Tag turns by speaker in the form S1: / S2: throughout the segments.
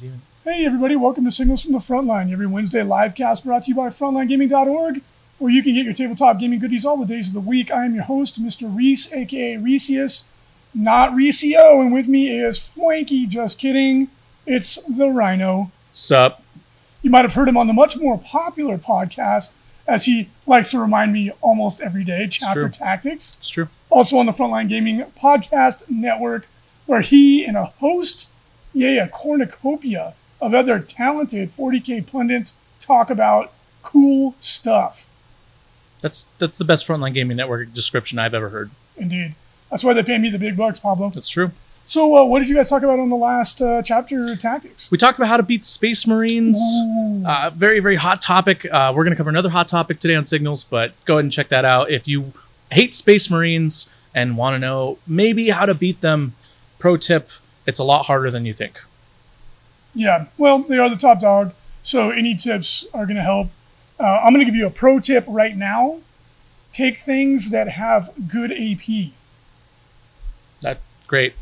S1: Hey, everybody, welcome to Signals from the Frontline, every Wednesday live cast brought to you by FrontlineGaming.org, where you can get your tabletop gaming goodies all the days of the week. I am your host, Mr. Reese, aka Reesius, not Reesio, and with me is Fwanky, just kidding. It's the Rhino.
S2: Sup?
S1: You might have heard him on the much more popular podcast, as he likes to remind me almost every day, Chapter
S2: true.
S1: Tactics.
S2: It's true.
S1: Also on the Frontline Gaming Podcast Network, where he and a host, yea, a cornucopia of other talented 40K pundits talk about cool stuff.
S2: That's that's the best frontline gaming network description I've ever heard.
S1: Indeed. That's why they pay me the big bucks, Pablo.
S2: That's true.
S1: So, uh, what did you guys talk about on the last uh, chapter, Tactics?
S2: We talked about how to beat Space Marines. Uh, very very hot topic. Uh, we're gonna cover another hot topic today on Signals, but go ahead and check that out if you hate Space Marines and want to know maybe how to beat them. Pro tip: It's a lot harder than you think.
S1: Yeah, well, they are the top dog, so any tips are going to help. Uh, I'm going to give you a pro tip right now. Take things that have good AP.
S2: That great.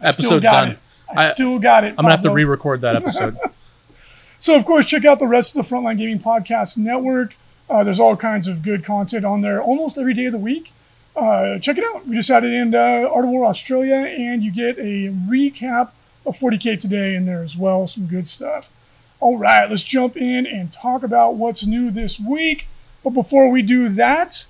S1: I got
S2: done.
S1: it. I,
S2: I-
S1: still got it.
S2: I'm gonna have to re-record that episode.
S1: So, of course, check out the rest of the Frontline Gaming Podcast Network. Uh, there's all kinds of good content on there almost every day of the week. Uh, check it out. We just added in uh, Art of War Australia, and you get a recap of 40K today in there as well. Some good stuff. All right, let's jump in and talk about what's new this week. But before we do that,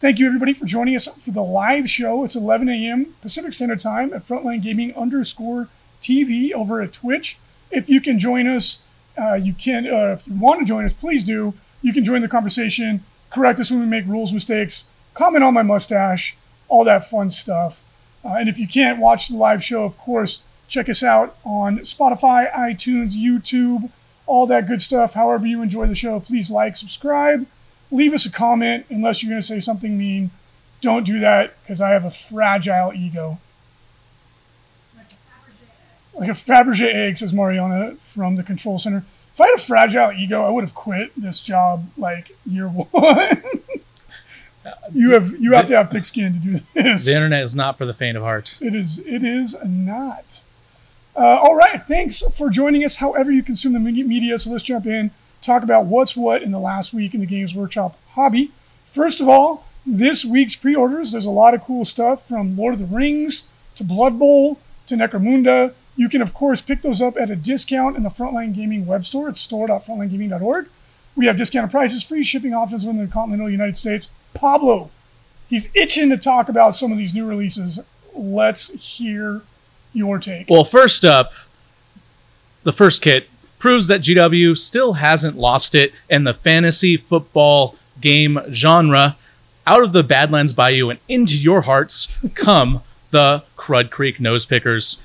S1: thank you everybody for joining us for the live show. It's 11 a.m. Pacific Standard Time at Frontline Gaming underscore TV over at Twitch. If you can join us, uh, you can. Uh, if you want to join us, please do. You can join the conversation, correct us when we make rules mistakes, comment on my mustache, all that fun stuff. Uh, and if you can't watch the live show, of course, check us out on Spotify, iTunes, YouTube, all that good stuff. However you enjoy the show, please like, subscribe, leave us a comment unless you're going to say something mean. Don't do that because I have a fragile ego. Like a Fabergé egg, says Mariana from the control center. If I had a fragile ego, I would have quit this job like year one. You have you have to have thick skin to do this.
S2: the internet is not for the faint of heart.
S1: It is. It is not. Uh, all right. Thanks for joining us. However you consume the media-. So let's jump in. Talk about what's what in the last week in the Games Workshop hobby. First of all, this week's pre-orders. There's a lot of cool stuff from Lord of the Rings to Blood Bowl to Necromunda. You can of course pick those up at a discount in the Frontline Gaming web store. It's store.frontlinegaming.org. We have discounted prices, free shipping options within the continental United States. Pablo, he's itching to talk about some of these new releases. Let's hear your take.
S2: Well, first up, the first kit proves that GW still hasn't lost it in the fantasy football game genre. Out of the Badlands Bayou and into your hearts come the Crud Creek Nose Pickers.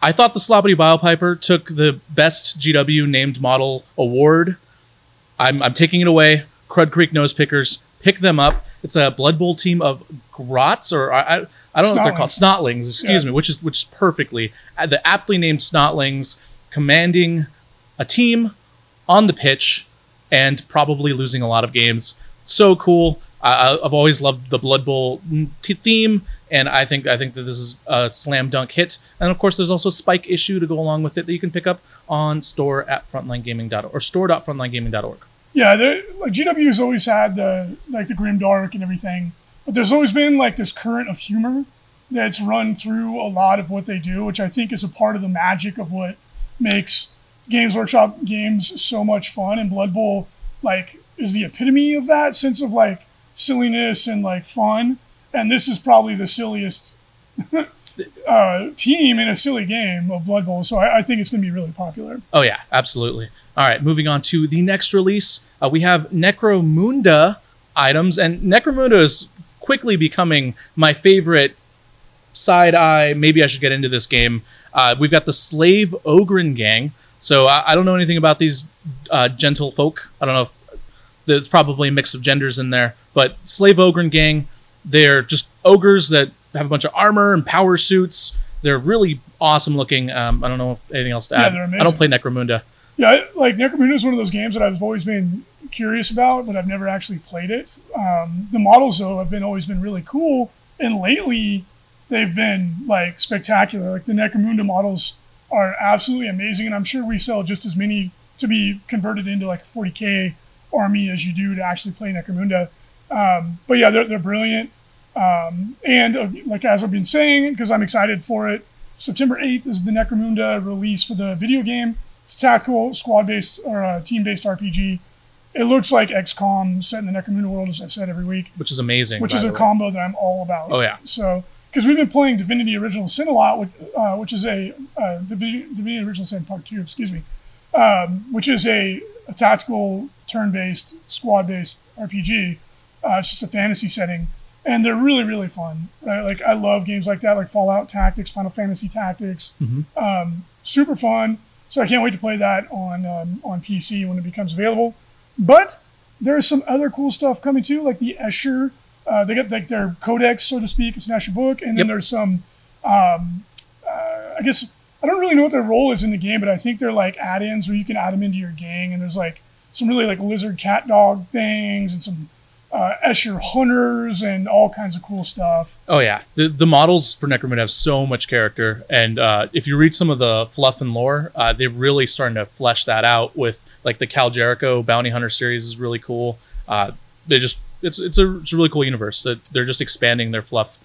S2: I thought the Sloppity Bilepiper took the best GW named model award. I'm, I'm taking it away. Crud Creek Nose Pickers. Pick them up. It's a Blood Bowl team of Grots, or I, I, don't know what they're called. Snotlings, excuse
S1: Yeah.
S2: me, which is which is perfectly uh, the aptly named Snotlings commanding a team on the pitch and probably losing a lot of games. So cool. I, I've always loved the Blood Bowl t- theme, and I think I think that this is a slam dunk hit. And of course, there's also a Spike issue to go along with it that you can pick up on store at frontlinegaming.org or store.frontlinegaming.org.
S1: Yeah, like GW's always had the like the grim dark and everything, but there's always been like this current of humor that's run through a lot of what they do, which I think is a part of the magic of what makes Games Workshop games so much fun. And Blood Bowl like is the epitome of that sense of like silliness and like fun. And this is probably the silliest uh, team in a silly game of Blood Bowl. So I, I think it's going to be really popular.
S2: Oh yeah, absolutely. All right, moving on to the next release, uh, we have Necromunda items, and Necromunda is quickly becoming my favorite side eye. Maybe I should get into this game. Uh, we've got the Slave Ogryn Gang. So I, I don't know anything about these uh, gentle folk. I don't know if there's probably a mix of genders in there, but Slave Ogryn Gang, they're just ogres that have a bunch of armor and power suits. They're really awesome looking. Um, I don't know anything else to
S1: Yeah,
S2: add.
S1: they're
S2: I don't play Necromunda.
S1: Yeah, like Necromunda is one of those games that I've always been curious about, but I've never actually played it. Um, the models, though, have been always been really cool, and lately they've been like spectacular. Like the Necromunda models are absolutely amazing, and I'm sure we sell just as many to be converted into like a 40k army as you do to actually play Necromunda. Um, but yeah, they're, they're brilliant. Um, and uh, like as I've been saying, because I'm excited for it, September 8th is the Necromunda release for the video game. It's a tactical, squad-based or uh, team-based RPG. It looks like XCOM set in the Necromunda world, as I've said every week,
S2: which is amazing.
S1: which is a
S2: way.
S1: combo that I'm all about.
S2: Oh yeah,
S1: So, because we've been playing Divinity Original Sin a lot, which, uh, which is a uh, Divinity, Divinity Original Sin Part Two, excuse me, um, which is a, a tactical, turn-based, squad-based RPG. Uh, it's just a fantasy setting, and they're really, really fun. Right? Like I love games like that, like Fallout Tactics, Final Fantasy Tactics.
S2: Mhm.
S1: Um, super fun. So I can't wait to play that on um, on PC when it becomes available. But there's some other cool stuff coming too, like the Escher. Uh, they got like their codex, so to speak. It's an Escher book, and then
S2: Yep.
S1: there's some. Um, uh, I guess I don't really know what their role is in the game, but I think they're like add-ins where you can add them into your gang, and there's like some really like lizard cat dog things and some uh, Escher hunters and all kinds of cool stuff.
S2: oh yeah. The the models for Necromunda have so much character, and uh, if you read some of the fluff and lore, uh, they're really starting to flesh that out. With like the Cal Jericho Bounty Hunter series is really cool. Uh, they just it's it's a it's a really cool universe that they're just expanding their fluff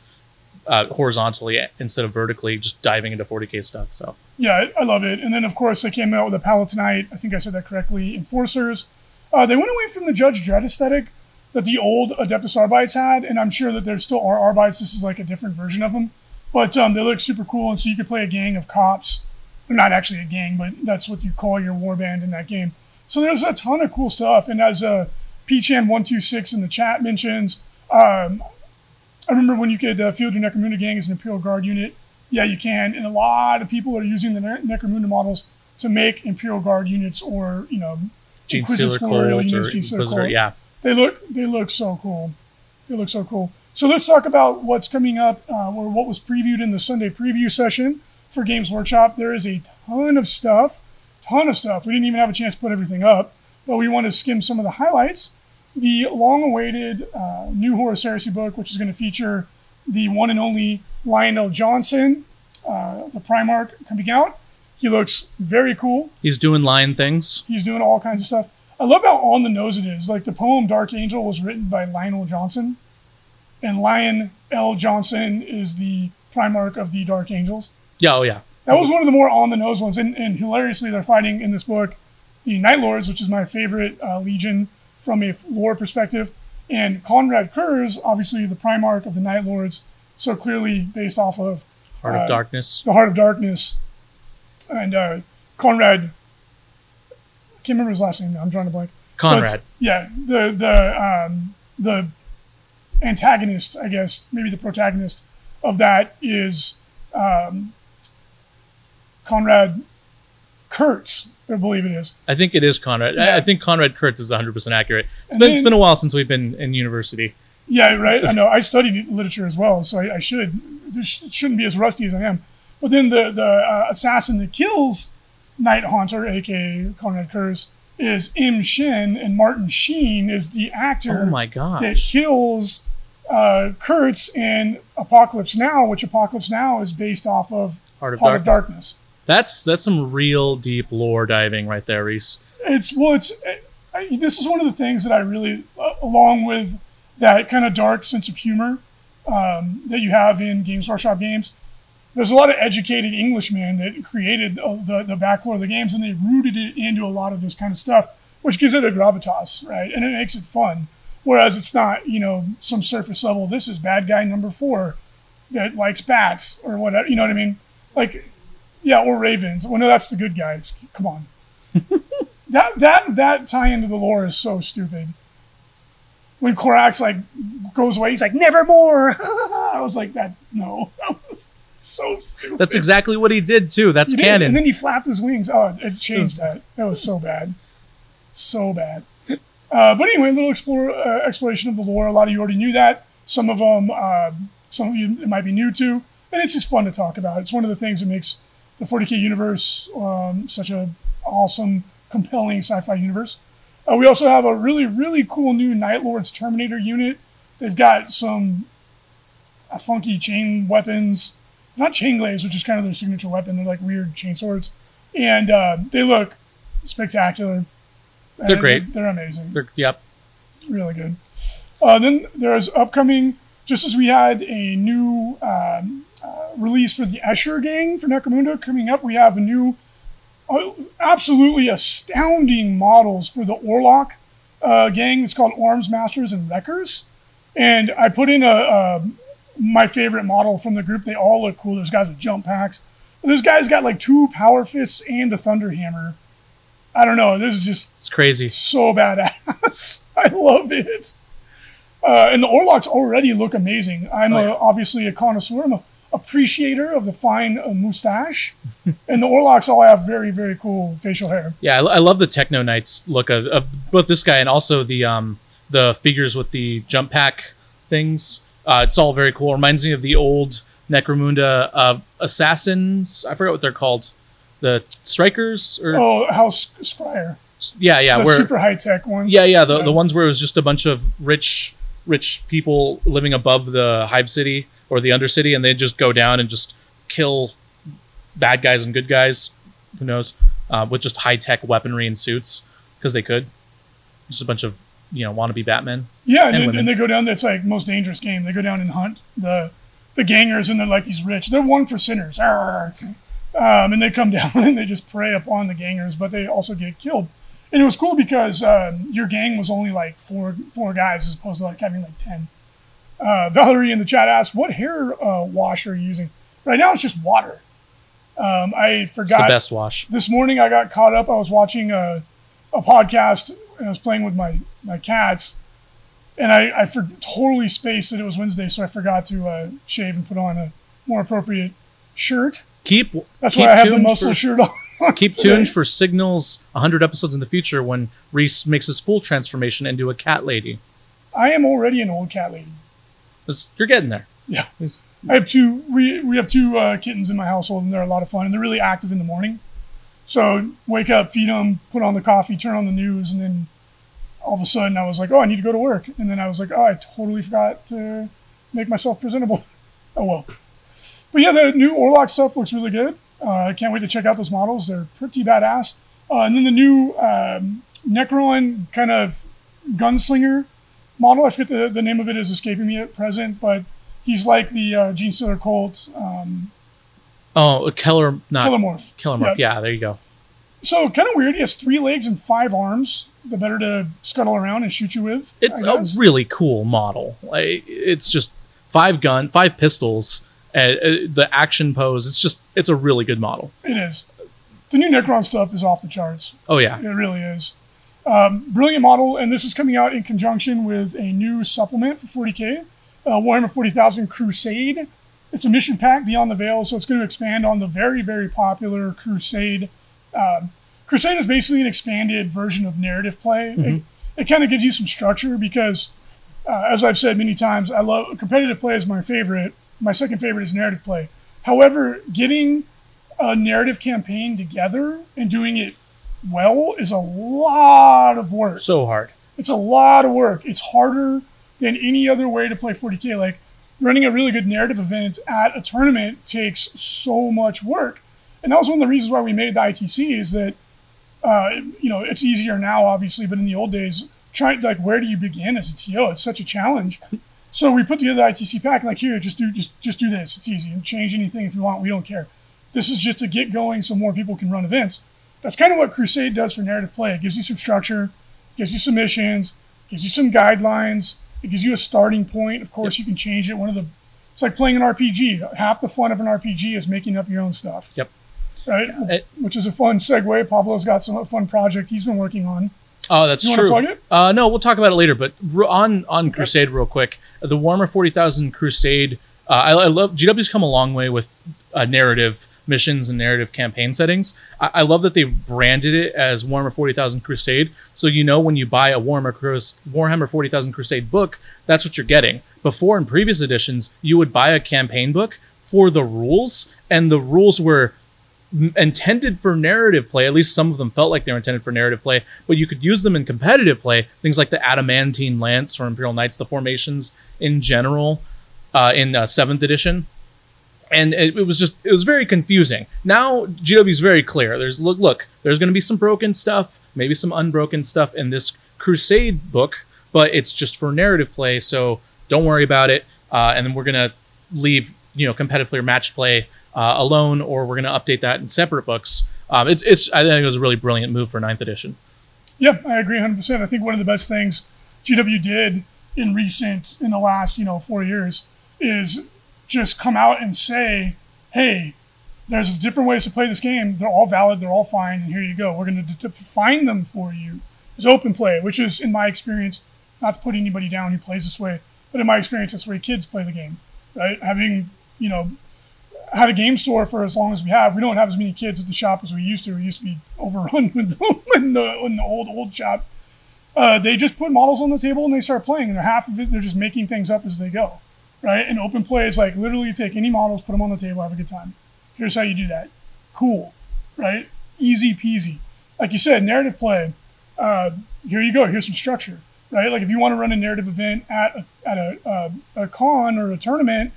S2: uh, horizontally instead of vertically, just diving into 40k stuff. So
S1: Yeah, I love it. And then, of course, they came out with a Palatinite. I think I said that correctly. Enforcers. Uh, they went away from the Judge Dredd aesthetic that the old Adeptus Arbites had, and I'm sure that there still are Arbites. This is like a different version of them, but um, they look super cool. And so you could play a gang of cops. They're not actually a gang, but that's what you call your warband in that game. So there's a ton of cool stuff. And as uh, Pchan126 in the chat mentions, um, I remember when you could uh, field your Necromunda gang as an Imperial Guard unit. Yeah, you can, and a lot of people are using the Ne- Necromunda models to make Imperial Guard units, or you know,
S2: Gene
S1: Inquisitorial
S2: or
S1: units, Gene
S2: Inquisitor, yeah.
S1: They look they look so cool. They look so cool. So let's talk about what's coming up, uh, or what was previewed in the Sunday preview session for Games Workshop. There is a ton of stuff, ton of stuff. We didn't even have a chance to put everything up, but we want to skim some of the highlights. The long-awaited uh, new Horus Heresy book, which is going to feature the one and only Lion El'Jonson, uh, the Primarch, coming out. He looks very cool
S2: He's doing lion things.
S1: he's doing all kinds of stuff. I love how on the nose it is. Like the poem Dark Angel was written by Lionel Johnson, and Lion El'Jonson is the Primarch of the Dark Angels.
S2: Yeah, oh yeah.
S1: That was one of the more on the nose ones. And, and hilariously, they're fighting in this book the Night Lords, which is my favorite uh, legion from a lore perspective. And Konrad Curze, obviously the Primarch of the Night Lords, so clearly based off of
S2: Heart
S1: Uh,
S2: of Darkness.
S1: the Heart of Darkness. And uh, Conrad, can't remember his last name now. I'm drawing a blank. But,
S2: Conrad.
S1: yeah, the the um, the antagonist, I guess, maybe the protagonist of that is um, Conrad Kurtz, I believe it is.
S2: I think it is Conrad. I,
S1: Yeah.
S2: I think Conrad Kurtz is 100% accurate. It's been, it's
S1: then-
S2: been a while since we've been in university.
S1: Yeah, right. I know. I studied literature as well, so I, I should this shouldn't be as rusty as I am. But then the the uh, assassin that kills Night Haunter, aka Konrad Curze, is M'Shen, and Martin Sheen is the actor
S2: Oh my
S1: that
S2: gosh.
S1: kills uh, Kurtz in Apocalypse Now, which Apocalypse Now is based off of
S2: Heart of
S1: Heart of
S2: Darkness.
S1: Darkness.
S2: That's that's some real deep lore diving right there, Reese.
S1: It's well, it's I, this is one of the things that I really, uh, along with that kind of dark sense of humor um, that you have in Games Workshop games. There's a lot of educated Englishmen that created the the backlore of the games, and they rooted it into a lot of this kind of stuff, which gives it a gravitas, right? And it makes it fun. Whereas it's not, you know, some surface level. This is bad guy number four that likes bats or whatever. You know what I mean? Like, yeah, or ravens. Well, no, that's the good guy. It's, come on that that that tie into the lore is so stupid. When Corax like goes away, he's like, "Nevermore." I was like, "That no, that was so stupid."
S2: That's exactly what he did too. That's
S1: He did,
S2: canon.
S1: And then he flapped his wings. Oh, it changed that. That was so bad, so bad. Uh, but anyway, a little explore, uh, exploration of the lore. A lot of you already knew that. Some of them, uh, some of you it might be new to, and it's just fun to talk about. It's one of the things that makes the 40k universe um, such a awesome, compelling sci-fi universe. Uh, we also have a really, really cool new Night Lords Terminator unit. They've got some uh, funky chain weapons they're not chain glaives, which is kind of their signature weapon. They're like weird chain swords, and uh, they look spectacular.
S2: They're
S1: And
S2: great.
S1: They're, amazing.
S2: They're, yep.
S1: really good. Uh, then there's upcoming, just as we had a new um, uh, release for the Escher gang for Necromunda coming up, we have a new, uh, absolutely astounding models for the Orlock uh, gang. It's called Arms Masters and Wreckers. And I put in a, a my favorite model from the group. They all look cool. There's guys with jump packs. This guy's got like two power fists and a thunder hammer. I don't know. This is just
S2: It's crazy.
S1: so badass. I love it. Uh, and the Orlocks already look amazing. I'm
S2: Oh,
S1: a, obviously a connoisseur. I'm a appreciator of the fine uh, mustache. and the Orlocks all have very, very cool facial hair.
S2: Yeah, I, I love the Techno Knights look of, of both this guy and also the um the figures with the jump pack things. Uh, it's all very cool. Reminds me of the old Necromunda uh, assassins. I forget what they're called. The strikers or
S1: Oh, House Scryer.
S2: yeah, yeah,
S1: the
S2: where
S1: super high tech ones.
S2: yeah, yeah, the,
S1: Yeah.
S2: the ones where it was just a bunch of rich rich people living above the hive city or the undercity and they just go down and just kill bad guys and good guys who knows uh, with just high-tech weaponry and suits because they could just a bunch of you know wannabe batmen
S1: Yeah, and,
S2: And
S1: and they go down. That's like most dangerous game. They go down and hunt the the gangers, and they're like these rich. They're one percenters, Arr. um, and they come down and they just prey upon the gangers, but they also get killed. And it was cool because um, your gang was only like four four guys as opposed to like having like ten. Uh, Valerie in the chat asked, "What hair uh, wash are you using?" Right now, it's just water. Um, I
S2: it's the
S1: forgot
S2: best wash
S1: this morning I got caught up. I was watching a, a podcast and I was playing with my, my cats. And I, I for, totally spaced that it was Wednesday, so I forgot to uh, shave and put on a more appropriate shirt.
S2: keep
S1: That's
S2: keep
S1: why I have the muscle
S2: for-
S1: shirt on.
S2: keep
S1: today.
S2: tuned for signals 100 episodes in the future when reese makes his full transformation into a cat lady
S1: I am already an old cat lady.
S2: you're getting there
S1: Yeah.
S2: It's-
S1: I have two. We we have two uh, kittens in my household, and they're a lot of fun. And they're really active in the morning. So wake up, feed them, put on the coffee, turn on the news, and then all of a sudden I was like, oh, I need to go to work. And then I was like, oh, I totally forgot to make myself presentable. oh well. But yeah, the new Orlock stuff looks really good. Uh, I can't wait to check out those models. They're pretty badass. Uh, and then the new um, Necron kind of gunslinger model. I forget the, the name of it is escaping me at present, but he's like the uh, Genestealer Cult um,
S2: oh keller not
S1: Kilomorph.
S2: killer Morph. yeah there you go
S1: So kind of weird. He has three legs and five arms. The better to scuttle around and shoot you with.
S2: It's a really cool model. Like, it's just five gun, five pistols, uh, uh, the action pose. It's just it's a really good model.
S1: It is. The new Necron stuff is off the charts.
S2: Oh yeah,
S1: It really is. Um, brilliant model, and this is coming out in conjunction with a new supplement for 40k, uh, Warhammer 40,000 Crusade. It's a mission pack beyond the veil, so it's going to expand on the very, very popular Crusade. Um, Crusade is basically an expanded version of narrative play. It, it kind of gives you some structure because, uh, as I've said many times, I love competitive play is my favorite. My second favorite is narrative play. However, getting a narrative campaign together and doing it well is a lot of work.
S2: so hard.
S1: It's a lot of work. It's harder than any other way to play 40k. Like running a really good narrative event at a tournament takes so much work, and that was one of the reasons why we made the ITC. Is that uh, you know it's easier now, obviously, but in the old days, trying like where do you begin as a TO? It's such a challenge. So we put together the ITC pack, like here, just do just just do this. It's easy and change anything if you want. We don't care. This is just to get going so more people can run events. That's kind of what Crusade does for narrative play. It gives you some structure, gives you some missions, gives you some guidelines. It gives you a starting point. Of course, you can change it. One of the it's like playing an RPG. Half the fun of an RPG is making up your own stuff.
S2: Yep.
S1: Right,
S2: It-
S1: which is a fun segue. Pablo's got some fun project he's been working on.
S2: Oh, that's
S1: You
S2: true. Uh, no, we'll talk about it later. But on on Crusade, real quick, the Warhammer Forty Thousand Crusade. Uh, I, I love GW's come a long way with uh, narrative missions and narrative campaign settings. I, I love that they've branded it as Warhammer Forty Thousand Crusade, so you know when you buy a Warhammer Crus- Warhammer Forty Thousand Crusade book, that's what you're getting. Before in previous editions, you would buy a campaign book for the rules, and the rules were intended for narrative play. At least some of them felt like they were intended for narrative play, but you could use them in competitive play. Things like the adamantine lance or Imperial Knights, the formations in general, uh, in uh, seventh edition. and it, it was just it was very confusing. Now GW is very clear. There's look look. There's going to be some broken stuff, maybe some unbroken stuff in this Crusade book, but it's just for narrative play, so don't worry about it. Uh, and then we're gonna leave you know competitive player match play uh, alone, or we're gonna update that in separate books. Um, it's it's I think it was a really brilliant move for ninth edition.
S1: Yeah, I agree 100%. I think one of the best things GW did in recent, in the last, you know, four years is just come out and say, hey, there's different ways to play this game. They're all valid. They're all fine. And here you go. We're going to define them for you. There's open play, which is, in my experience, not to put anybody down who plays this way, but in my experience, that's the way kids play the game, right? Having, you know, had a game store for as long as we have, we don't have as many kids at the shop as we used to. We used to be overrun in the in the old old shop. Uh, they just put models on the table and they start playing, and they're half of it they're just making things up as they go, right? And open play is like literally take any models, put them on the table, have a good time. Here's how you do that. Cool, right? Easy peasy. Like you said, narrative play. Uh, here you go. Here's some structure, right? Like if you want to run a narrative event at a, at a, uh, a con or a tournament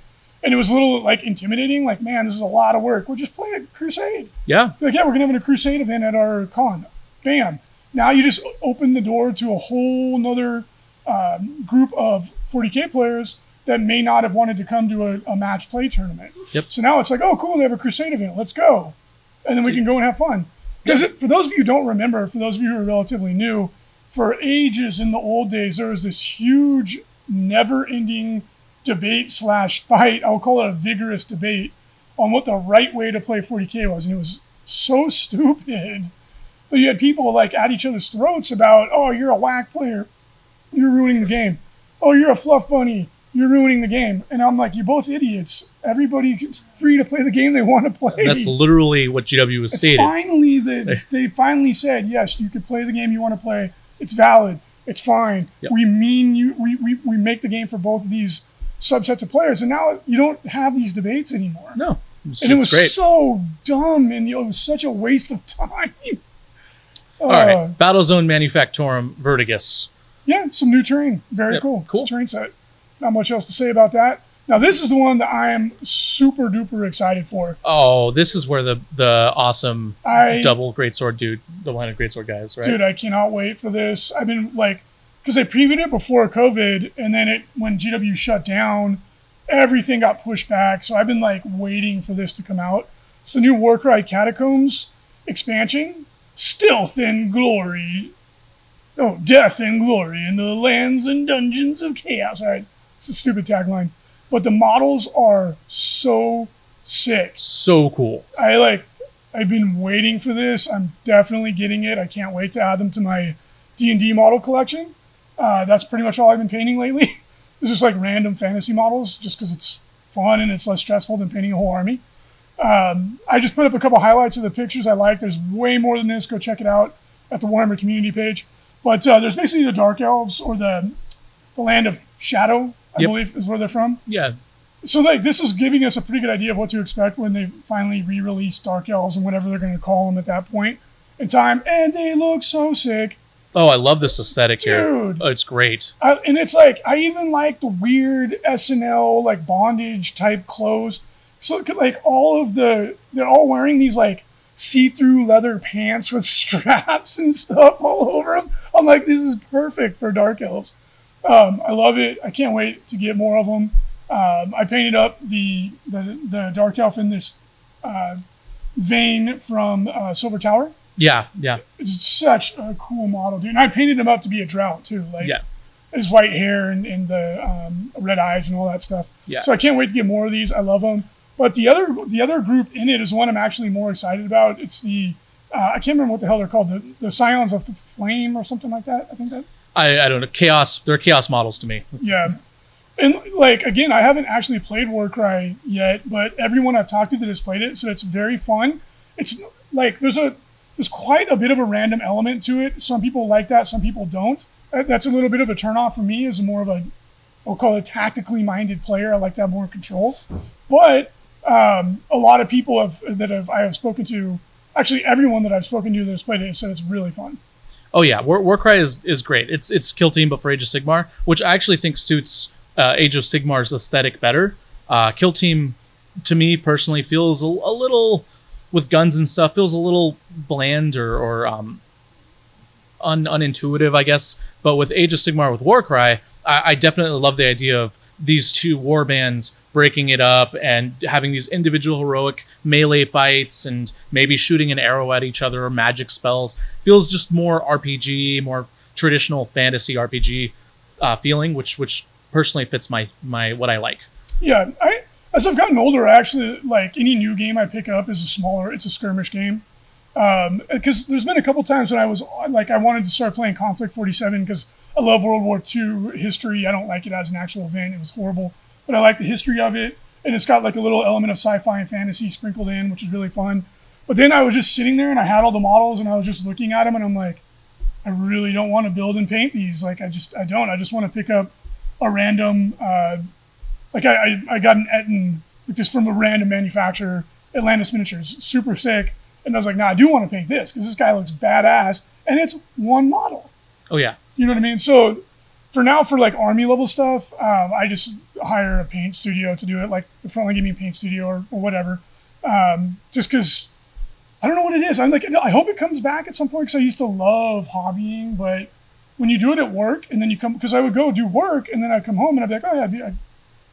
S1: and it was a little like intimidating. Like, man, this is a lot of work. We'll just play a crusade.
S2: Yeah.
S1: Like, yeah, we're gonna have a crusade event at our con. Bam. Now you just open the door to a whole nother um, group of 40k players that may not have wanted to come to a, a, match play tournament.
S2: Yep.
S1: So now it's like, oh, cool, they have a crusade event. Let's go, and then we can go and have fun. Because for those of you who don't remember, for those of you who are relatively new, for ages in the old days, there was this huge, never-ending debate slash fight. I'll call it a vigorous debate on what the right way to play 40k was, and it was so stupid. But you had people like at each other's throats about, "Oh, you're a whack player, you're ruining the game. Oh, you're a fluff bunny, you're ruining the game." And I'm like, "You're both idiots. Everybody's free to play the game they want to play."
S2: That's literally what GW was stated.
S1: Finally, the, they finally said, "Yes, you can play the game you want to play. It's valid. It's fine.
S2: Yep.
S1: We mean you. We, we we make the game for both of these." Subsets of players, and now you don't have these debates anymore.
S2: No,
S1: it's, and it was great. so dumb, and it was such a waste of time.
S2: All uh, right, Battlezone Manufactorum Vertigus.
S1: Yeah, some new terrain. Very
S2: yep,
S1: cool.
S2: Cool
S1: terrain set. Not much else to say about that. Now this is the one that I am super duper excited for.
S2: Oh, this is where the the awesome
S1: I,
S2: double greatsword dude, the one-handed greatsword guys, right?
S1: Dude, I cannot wait for this. I've been like because they previewed it before COVID, and then it when GW shut down, everything got pushed back. So I've been like waiting for this to come out. It's the new Warcry Catacombs expansion, Stealth and Glory. Oh, death and glory in the lands and dungeons of chaos. All right, it's a stupid tagline, but the models are so sick,
S2: so cool.
S1: I like. I've been waiting for this. I'm definitely getting it. I can't wait to add them to my D and D model collection. Uh, that's pretty much all I've been painting lately. it's just like random fantasy models, just because it's fun and it's less stressful than painting a whole army. Um, I just put up a couple highlights of the pictures I like. There's way more than this. Go check it out at the Warhammer community page. But uh, there's basically the Dark Elves or the the land of Shadow, I
S2: Yep.
S1: believe, is where they're from.
S2: Yeah,
S1: So like this is giving us a pretty good idea of what to expect when they finally re-release Dark Elves and whatever they're going to call them at that point in time. And they look so sick.
S2: Oh, I love this aesthetic here. Oh, it's great.
S1: I, and it's like I even like the weird SNL like bondage type clothes. So like all of the they're all wearing these like see-through leather pants with straps and stuff all over them. I'm like, this is perfect for dark elves. Um, I love it. I can't wait to get more of them. Um, I painted up the the, the dark elf in this uh, vein from uh, Silver Tower.
S2: Yeah, yeah,
S1: It's such a cool model, dude. And I painted him up to be a drought too. Like
S2: yeah,
S1: his white hair and, and the um, red eyes and all that stuff.
S2: yeah.
S1: So I can't wait to get more of these. I love them. But the other the other group in it is one I'm actually more excited about. It's the uh, I can't remember what the hell they're called. The the Scions of the Flame or something like that. I think that.
S2: I, I don't know. Chaos. They're chaos models to me.
S1: Yeah. And like again, I haven't actually played Warcry yet, but everyone I've talked to that has played it, so it's very fun. It's like there's a there's quite a bit of a random element to it. Some people like that, some people don't. That's a little bit of a turnoff for me as more of a I'll call it tactically minded player. I like to have more control. But um, a lot of people have that have I have spoken to, actually everyone that I've spoken to that has played it said it's really fun.
S2: Oh yeah, War, Warcry is is great. It's it's Kill Team, but for Age of Sigmar, which I actually think suits uh, Age of Sigmar's aesthetic better. Uh, Kill Team to me personally feels a, a little with guns and stuff feels a little bland or, or um, un, unintuitive, I guess. But with Age of Sigmar with Warcry, I, I definitely love the idea of these two war bands breaking it up and having these individual heroic melee fights and maybe shooting an arrow at each other or magic spells feels just more RPG, more traditional fantasy RPG uh, feeling, which which personally fits my my what I like.
S1: Yeah, I as I've gotten older, actually like any new game I pick up is a smaller, it's a skirmish game. Because there's been a couple times when I was like, I wanted to start playing Konflikt 47 because I love World War II history. I don't like it as an actual event; it was horrible, but I like the history of it, and it's got like a little element of sci-fi and fantasy sprinkled in, which is really fun. But then I was just sitting there and I had all the models and I was just looking at them and I'm like, I really don't want to build and paint these. Like I just I don't. I just want to pick up a random uh, like I, I, I got an Ettin like just from a random manufacturer, Atlantis Miniatures, super sick. And I was like, nah, I do want to paint this because this guy looks badass, and it's one model.
S2: Oh yeah,
S1: You know what I mean? So for now, for like army level stuff, um, I just hire a paint studio to do it, like the Frontline Gaming Paint Studio or, or whatever. Um, just because I don't know what it is. I'm like, I hope it comes back at some point because I used to love hobbying, but when you do it at work and then you come, because I would go do work and then I'd come home and I'd be like, oh yeah,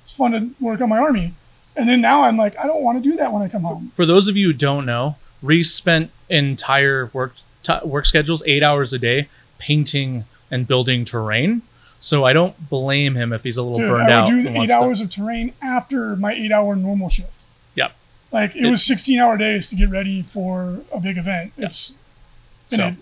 S1: it's fun to work on my army. And then now I'm like, I don't want to do that when I come home.
S2: for those of you who don't know, Reese spent entire work t- work schedules eight hours a day painting and building terrain. So I don't blame him if he's a little
S1: Dude,
S2: burned
S1: I
S2: out.
S1: I do the eight
S2: wants to-
S1: hours of terrain after my eight hour normal shift.
S2: Yep.
S1: Like it,
S2: It-
S1: was 16 hour days to get ready for a big event. It's
S2: So-
S1: it,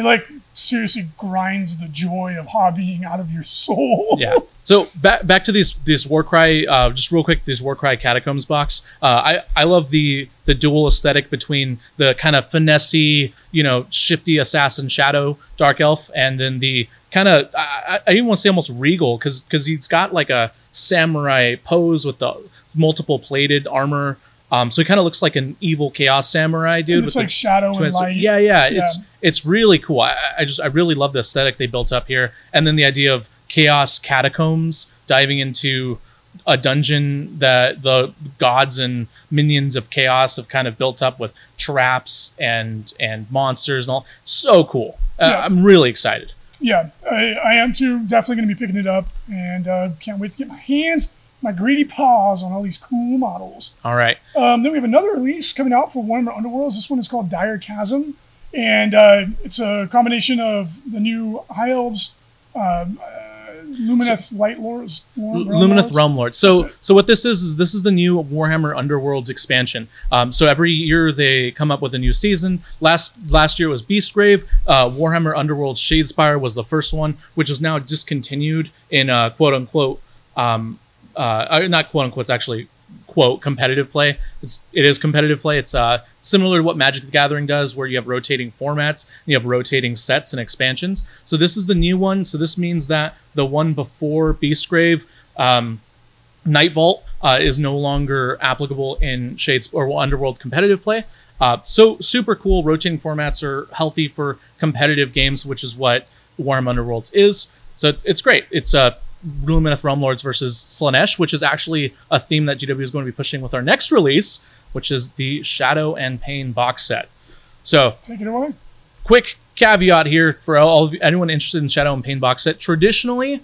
S1: it like seriously grinds the joy of hobbying out of your soul.
S2: yeah. So back back to these these Warcry, uh, just real quick, these Warcry catacombs box. Uh, I I love the the dual aesthetic between the kind of finessey, you know, shifty assassin shadow dark elf, and then the kind of I, I even want to say almost regal because because he's got like a samurai pose with the multiple plated armor. Um, so he kind of looks like an evil chaos samurai dude.
S1: And
S2: with
S1: it's
S2: the
S1: like shadow and light.
S2: Yeah, yeah,
S1: Yeah.
S2: it's it's really cool. I, I just I really love the aesthetic they built up here, and then the idea of chaos catacombs diving into a dungeon that the gods and minions of chaos have kind of built up with traps and and monsters and all. So cool. Uh,
S1: Yeah.
S2: I'm really excited.
S1: Yeah, I, I am too. Definitely going to be picking it up, and uh, can't wait to get my hands, my greedy paws on all these cool models.
S2: All right.
S1: Um, then we have another release coming out for Warhammer Underworlds. This one is called Dire Chasm, and uh, it's a combination of the new High Elves, um, uh, Lumineth Light Lords, Lord, Realm
S2: Lumineth
S1: Lords.
S2: Realm Lord. So so what this is is this is the new Warhammer Underworlds expansion. Um, so every year they come up with a new season. Last last year was Beastgrave. Uh, Warhammer Underworld Shadespire was the first one, which is now discontinued in uh, quote unquote um, uh, uh, not quote unquote. It's actually quote competitive play. It's it is competitive play. It's uh similar to what Magic the Gathering does, where you have rotating formats, you have rotating sets and expansions. So this is the new one. So this means that the one before Beastgrave, um, Night Vault, uh, is no longer applicable in Shades or Underworld competitive play. Uh, so super cool. Rotating formats are healthy for competitive games, which is what Warm Underworlds is. So it's great. It's uh, Lumineth Realm Lords versus Slaanesh, which is actually a theme that GW is going to be pushing with our next release, which is the Shadow and Pain box set. So
S1: Take it away.
S2: quick caveat here for all of anyone interested in Shadow and Pain box set. Traditionally,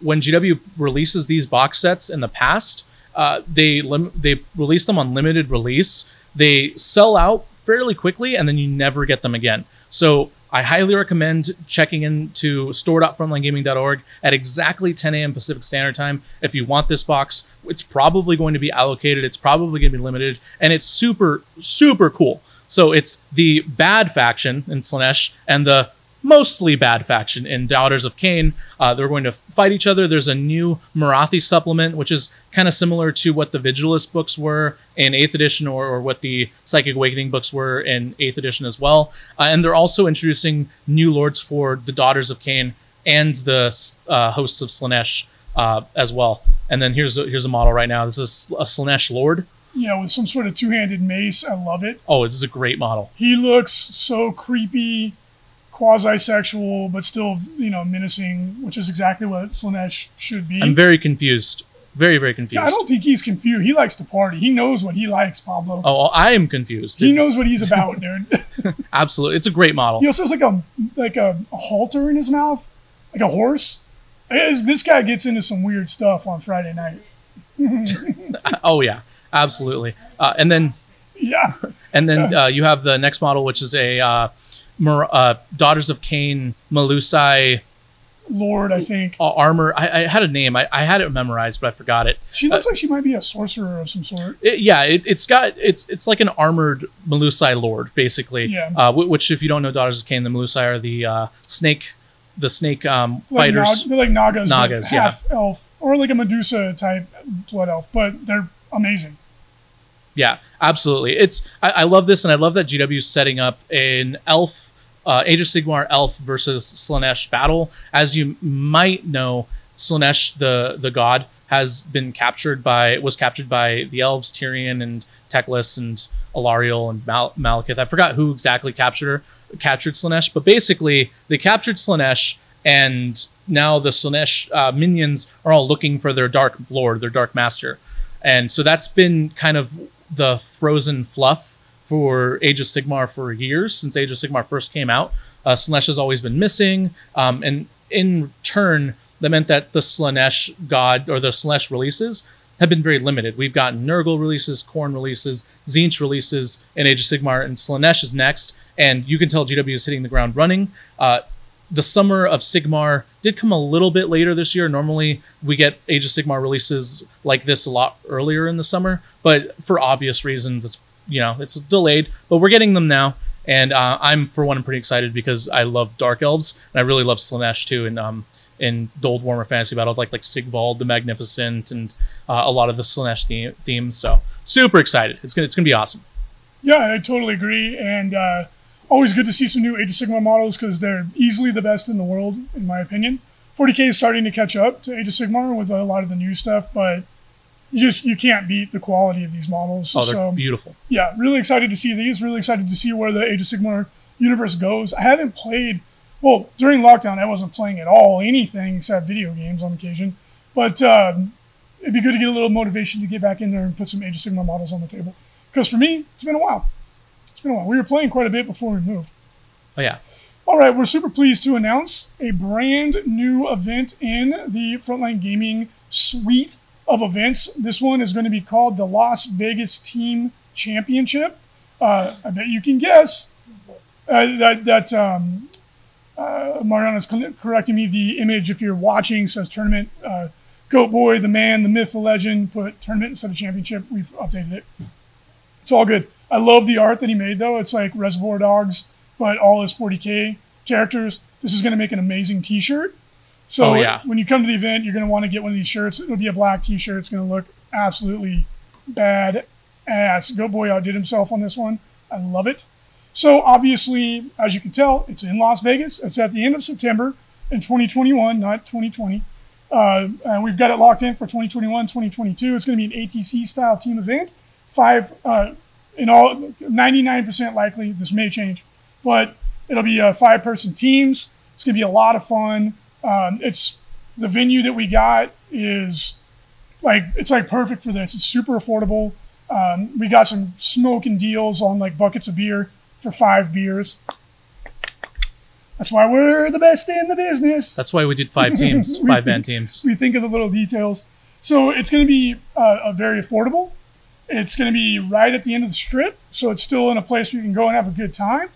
S2: when GW releases these box sets in the past, uh, they lim- they release them on limited release. They sell out fairly quickly, and then you never get them again. So I highly recommend checking into store.frontlinegaming.org at exactly 10 a.m. Pacific Standard Time. If you want this box, it's probably going to be allocated. It's probably going to be limited, and it's super super cool. So it's the bad faction in Slaanesh and the mostly bad faction in Daughters of Khaine. Uh, they're going to fight each other. There's a new Morathi supplement, which is kind of similar to what the Vigilus books were in 8th edition or, or what the Psychic Awakening books were in 8th edition as well. Uh, and they're also introducing new lords for the Daughters of Khaine and the uh, hosts of Slaanesh uh, as well. And then here's a, here's a model right now. This is a Slaanesh Lord.
S1: Yeah, with some sort of two-handed mace. I love it.
S2: Oh, this is a great model.
S1: He looks so creepy, quasi-sexual, but still, you know, menacing, which is exactly what Slaanesh should be.
S2: I'm very confused. Very, very confused.
S1: Yeah, I don't think he's confused. He likes to party. He knows what he likes, Pablo.
S2: Oh, I am confused.
S1: he
S2: It's-
S1: knows what he's about, dude.
S2: Absolutely. It's a great model.
S1: he also has like a like a, a halter in his mouth, like a horse. This this guy gets into some weird stuff on Friday night.
S2: Oh, yeah. Absolutely. Uh, and then
S1: Yeah,
S2: and then uh, you have the next model, which is a uh, Uh, Daughters of Khaine Melusai
S1: Lord, I think
S2: uh, armor. I, I had a name. I, I had it memorized, but I forgot it.
S1: she looks like she might be a sorcerer of some sort.
S2: It- yeah, it, it's got it's it's like an armored Melusai lord, basically.
S1: Yeah.
S2: Uh, wh- which, if you don't know, Daughters of Khaine, the Melusai are the uh, snake, the snake um,
S1: Like
S2: fighters.
S1: Nag- they're like Nagas,
S2: Nagas, yeah.
S1: half elf or like a Medusa type blood elf, but they're amazing.
S2: Yeah, absolutely. It's I, I love this, and I love that GW is setting up an elf, uh, Age of Sigmar elf versus Slaanesh battle. As you might know, Slaanesh the the god has been captured by was captured by the elves Tyrion and Teclis and Alariel and Mal- Malekith. I forgot who exactly captured her, captured Slaanesh, but basically they captured Slaanesh. And now the Slaanesh uh, minions are all looking for their Dark Lord, their Dark Master and so that's been kind of the frozen fluff for Age of Sigmar for years since Age of Sigmar first came out. Uh, Slaanesh has always been missing, um, and in turn, that meant that the Slaanesh god or the Slaanesh releases have been very limited. We've gotten Nurgle releases, Khorne releases, Tzeentch releases in Age of Sigmar, and Slaanesh is next. And you can tell GW is hitting the ground running. Uh, the summer of Sigmar did come a little bit later this year. Normally, we get Age of Sigmar releases like this a lot earlier in the summer, but for obvious reasons, it's you know it's delayed. But we're getting them now, and uh, I'm for one, I'm pretty excited because I love Dark Elves and I really love Slaanesh too. And um, in the old Warmer Fantasy Battle, like like Sigvald the Magnificent and uh, a lot of the Slaanesh theme, themes. So super excited. It's gonna it's gonna be awesome.
S1: Yeah, I totally agree. And uh, always good to see some new Age of Sigmar models because they're easily the best in the world, in my opinion. 40k is starting to catch up to Age of Sigmar with a lot of the new stuff, but you just you can't beat the quality of these models.
S2: Oh, they're
S1: so
S2: beautiful.
S1: yeah, really excited to see these. Really excited to see where the Age of Sigmar universe goes. I haven't played. Well, during lockdown, I wasn't playing at all anything except video games on occasion. But um, it'd be good to get a little motivation to get back in there and put some Age of Sigmar models on the table. Because for me, it's been a while. It's been a while. We were playing quite a bit before we moved.
S2: Oh yeah.
S1: All right, we're super pleased to announce a brand new event in the Frontline Gaming suite of events. This one is going to be called the Las Vegas Team Championship. Uh, I bet you can guess uh, that that um, uh, Mariana's correcting me. The image, if you're watching, says tournament. Uh, Goat Boy, the man, the myth, the legend, put tournament instead of championship. We've updated it. It's all good. I love the art that he made, though. It's like Reservoir Dogs, but all his 40k characters. This is going to make an amazing T-shirt. So
S2: Oh, yeah.
S1: when you come to the event, you're going to want to get one of these shirts. It'll be a black T-shirt. It's going to look absolutely bad ass. Goat Boy outdid himself on this one. I love it. So obviously, as you can tell, it's in Las Vegas. It's at the end of September in 2021, not 2020. Uh, and we've got it locked in for 2021, 2022. It's going to be an ATC style team event. Five, uh, in all, 99% likely this may change, but it'll be uh, five person teams. It's going to be a lot of fun. Um, it's the venue that we got is like it's like perfect for this. It's super affordable. Um, we got some smoking deals on like buckets of beer for five beers. That's why we're the best in the business.
S2: That's why we did five teams, five man
S1: think-
S2: teams.
S1: we think of the little details. So it's going to be uh, a very affordable. It's going to be right at the end of the strip, so it's still in a place where you can go and have a good time.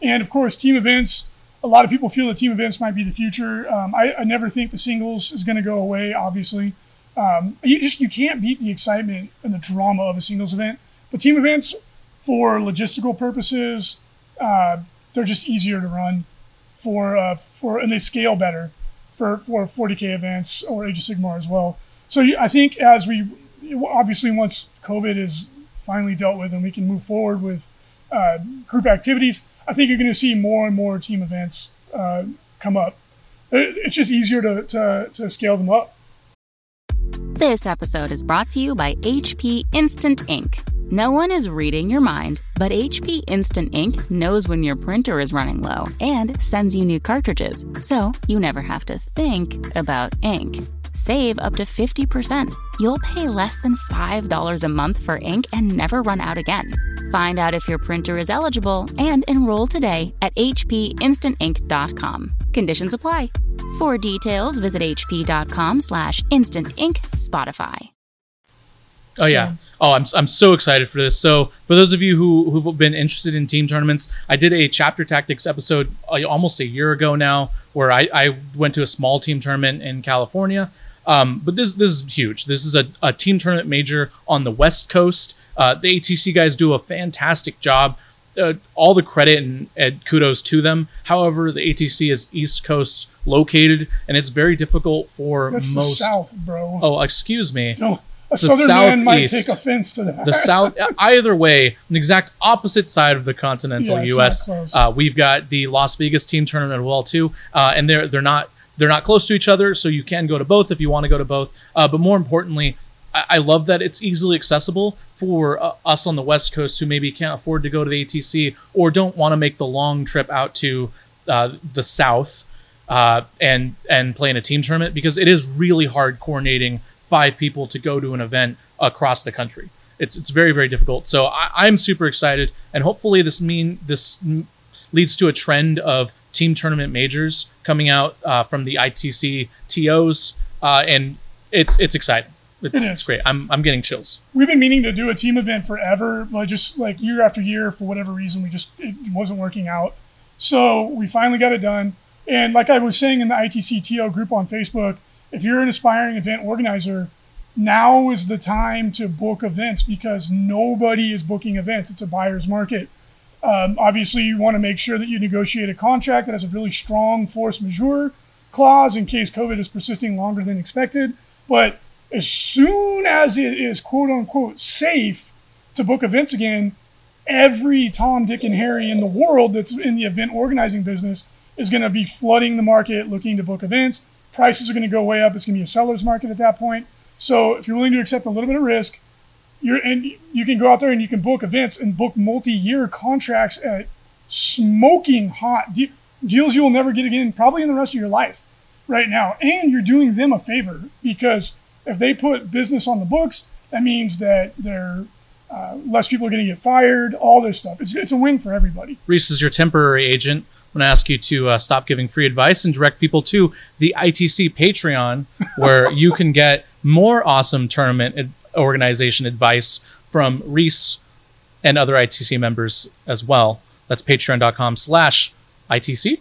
S1: And of course, team events. A lot of people feel that team events might be the future. Um, I, I never think the singles is going to go away. Obviously, um, you just you can't beat the excitement and the drama of a singles event. But team events, for logistical purposes, uh, they're just easier to run for uh, for and they scale better for for 40k events or Age of Sigmar as well. So I think as we obviously once COVID is finally dealt with and we can move forward with uh, group activities, I think you're going to see more and more team events uh, come up. It's just easier to, to, to scale them up.
S3: This episode is brought to you by HP Instant Ink. No one is reading your mind, but HP Instant Ink knows when your printer is running low and sends you new cartridges, so you never have to think about ink. Save up to 50%. You'll pay less than $5 a month for ink and never run out again. Find out if your printer is eligible and enroll today at hpinstantink.com. Conditions apply. For details, visit hp.com slash instant ink Spotify.
S2: Oh yeah. Oh, I'm I'm so excited for this. So for those of you who who've been interested in team tournaments, I did a chapter tactics episode uh, almost a year ago now, where I, I went to a small team tournament in California. Um, but this this is huge. This is a, a team tournament major on the West Coast. Uh, the ATC guys do a fantastic job. Uh, all the credit and, and kudos to them. However, the ATC is East Coast located, and it's very difficult for
S1: That's the
S2: most.
S1: South, bro.
S2: Oh, excuse me.
S1: Don't, a southern man might take offense to that.
S2: the south either way an exact opposite side of the continental
S1: Yeah,
S2: us uh, we've got the las vegas team tournament as well too uh, and they're they're not they're not close to each other so you can go to both if you want to go to both uh, but more importantly I, I love that it's easily accessible for uh, us on the west coast who maybe can't afford to go to the atc or don't want to make the long trip out to uh, the south uh, and and play in a team tournament because it is really hard coordinating five people to go to an event across the country. It's it's very very difficult. So I, I'm super excited, and hopefully this mean this leads to a trend of team tournament majors coming out uh, from the ITC TOs, uh, and it's it's exciting. It's,
S1: It is.
S2: it's great. I'm I'm getting chills.
S1: We've been meaning to do a team event forever, but just like year after year, for whatever reason, we just it wasn't working out. So we finally got it done. And like I was saying in the ITC TO group on Facebook, if you're an aspiring event organizer, now is the time to book events because nobody is booking events. It's a buyer's market. Um, obviously, you want to make sure that you negotiate a contract that has a really strong force majeure clause in case COVID is persisting longer than expected. But as soon as it is quote unquote safe to book events again, every Tom, Dick, and Harry in the world that's in the event organizing business is going to be flooding the market looking to book events. Prices are going to go way up. It's going to be a seller's market at that point. So if you're willing to accept a little bit of risk, you're and you can go out there and you can book events and book multi-year contracts at smoking hot de- deals you will never get again, probably in the rest of your life right now. And you're doing them a favor because if they put business on the books, that means that they're uh, less people are going to get fired. All this stuff. It's it's a win for everybody.
S2: Reese is your temporary agent. I'm going to ask you to uh, stop giving free advice and direct people to the ITC Patreon, where you can get more awesome tournament organization advice from Reese and other ITC members as well. That's patreon.com slash ITC.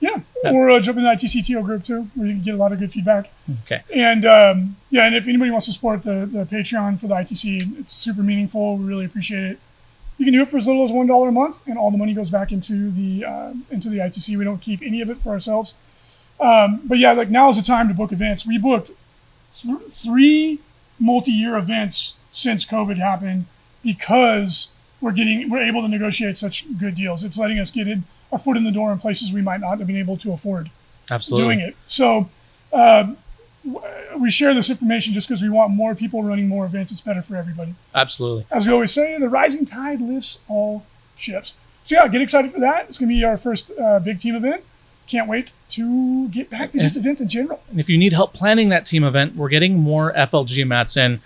S2: Yeah,
S1: or uh, jump in the ITCTO group too, where you can get a lot of good feedback.
S2: Okay.
S1: And um, yeah, and if anybody wants to support the, the Patreon for the ITC, it's super meaningful. We really appreciate it. You can do it for as little as one dollar a month, and all the money goes back into the uh, into the ITC. We don't keep any of it for ourselves. Um, but yeah, like now is the time to book events. We booked th- three multi-year events since COVID happened because we're getting we're able to negotiate such good deals. It's letting us get in our foot in the door in places we might not have been able to afford
S2: Absolutely.
S1: doing it. So w- we share this information just because we want more people running more events. It's better for everybody.
S2: Absolutely.
S1: As we always say, the rising tide lifts all ships. So yeah, get excited for that. It's going to be our first uh, big team event. Can't wait to get back to just events in general.
S2: And if you need help planning that team event, we're getting more FLG mats in.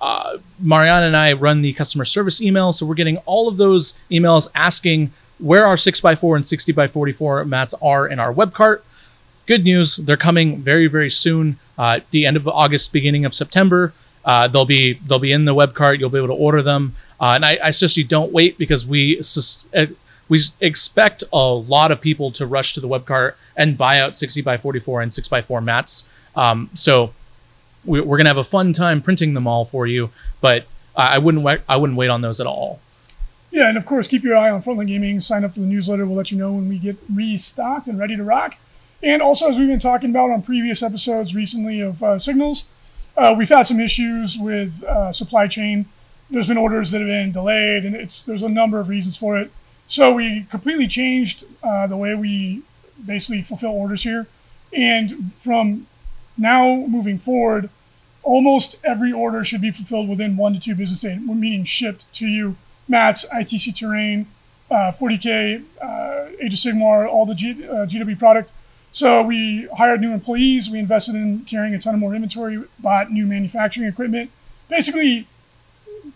S2: Uh, Mariana and I run the customer service email, so we're getting all of those emails asking where our 6x4 and 60x44 mats are in our web cart. Good news, they're coming very, very soon. Uh, the end of August, beginning of September, uh, they'll be they'll be in the web cart. You'll be able to order them. Uh, and I, I suggest you don't wait because we sus- uh, we expect a lot of people to rush to the web cart and buy out 60 by 44 and 6 by 4 mats. Um, so we- we're gonna have a fun time printing them all for you, but I wouldn't wait, I wouldn't wait on those at all.
S1: Yeah, and of course, keep your eye on Frontline Gaming. Sign up for the newsletter. We'll let you know when we get restocked and ready to rock. And also, as we've been talking about on previous episodes recently of uh, Signals, uh, we've had some issues with uh, supply chain. There's been orders that have been delayed, and it's there's a number of reasons for it. So we completely changed uh, the way we basically fulfill orders here. And from now moving forward, almost every order should be fulfilled within one to two business days, meaning shipped to you. Mats, ITC Terrain, uh, 40K, uh, Age of Sigmar, all the G, uh, GW products. So we hired new employees. We invested in carrying a ton of more inventory, bought new manufacturing equipment. Basically,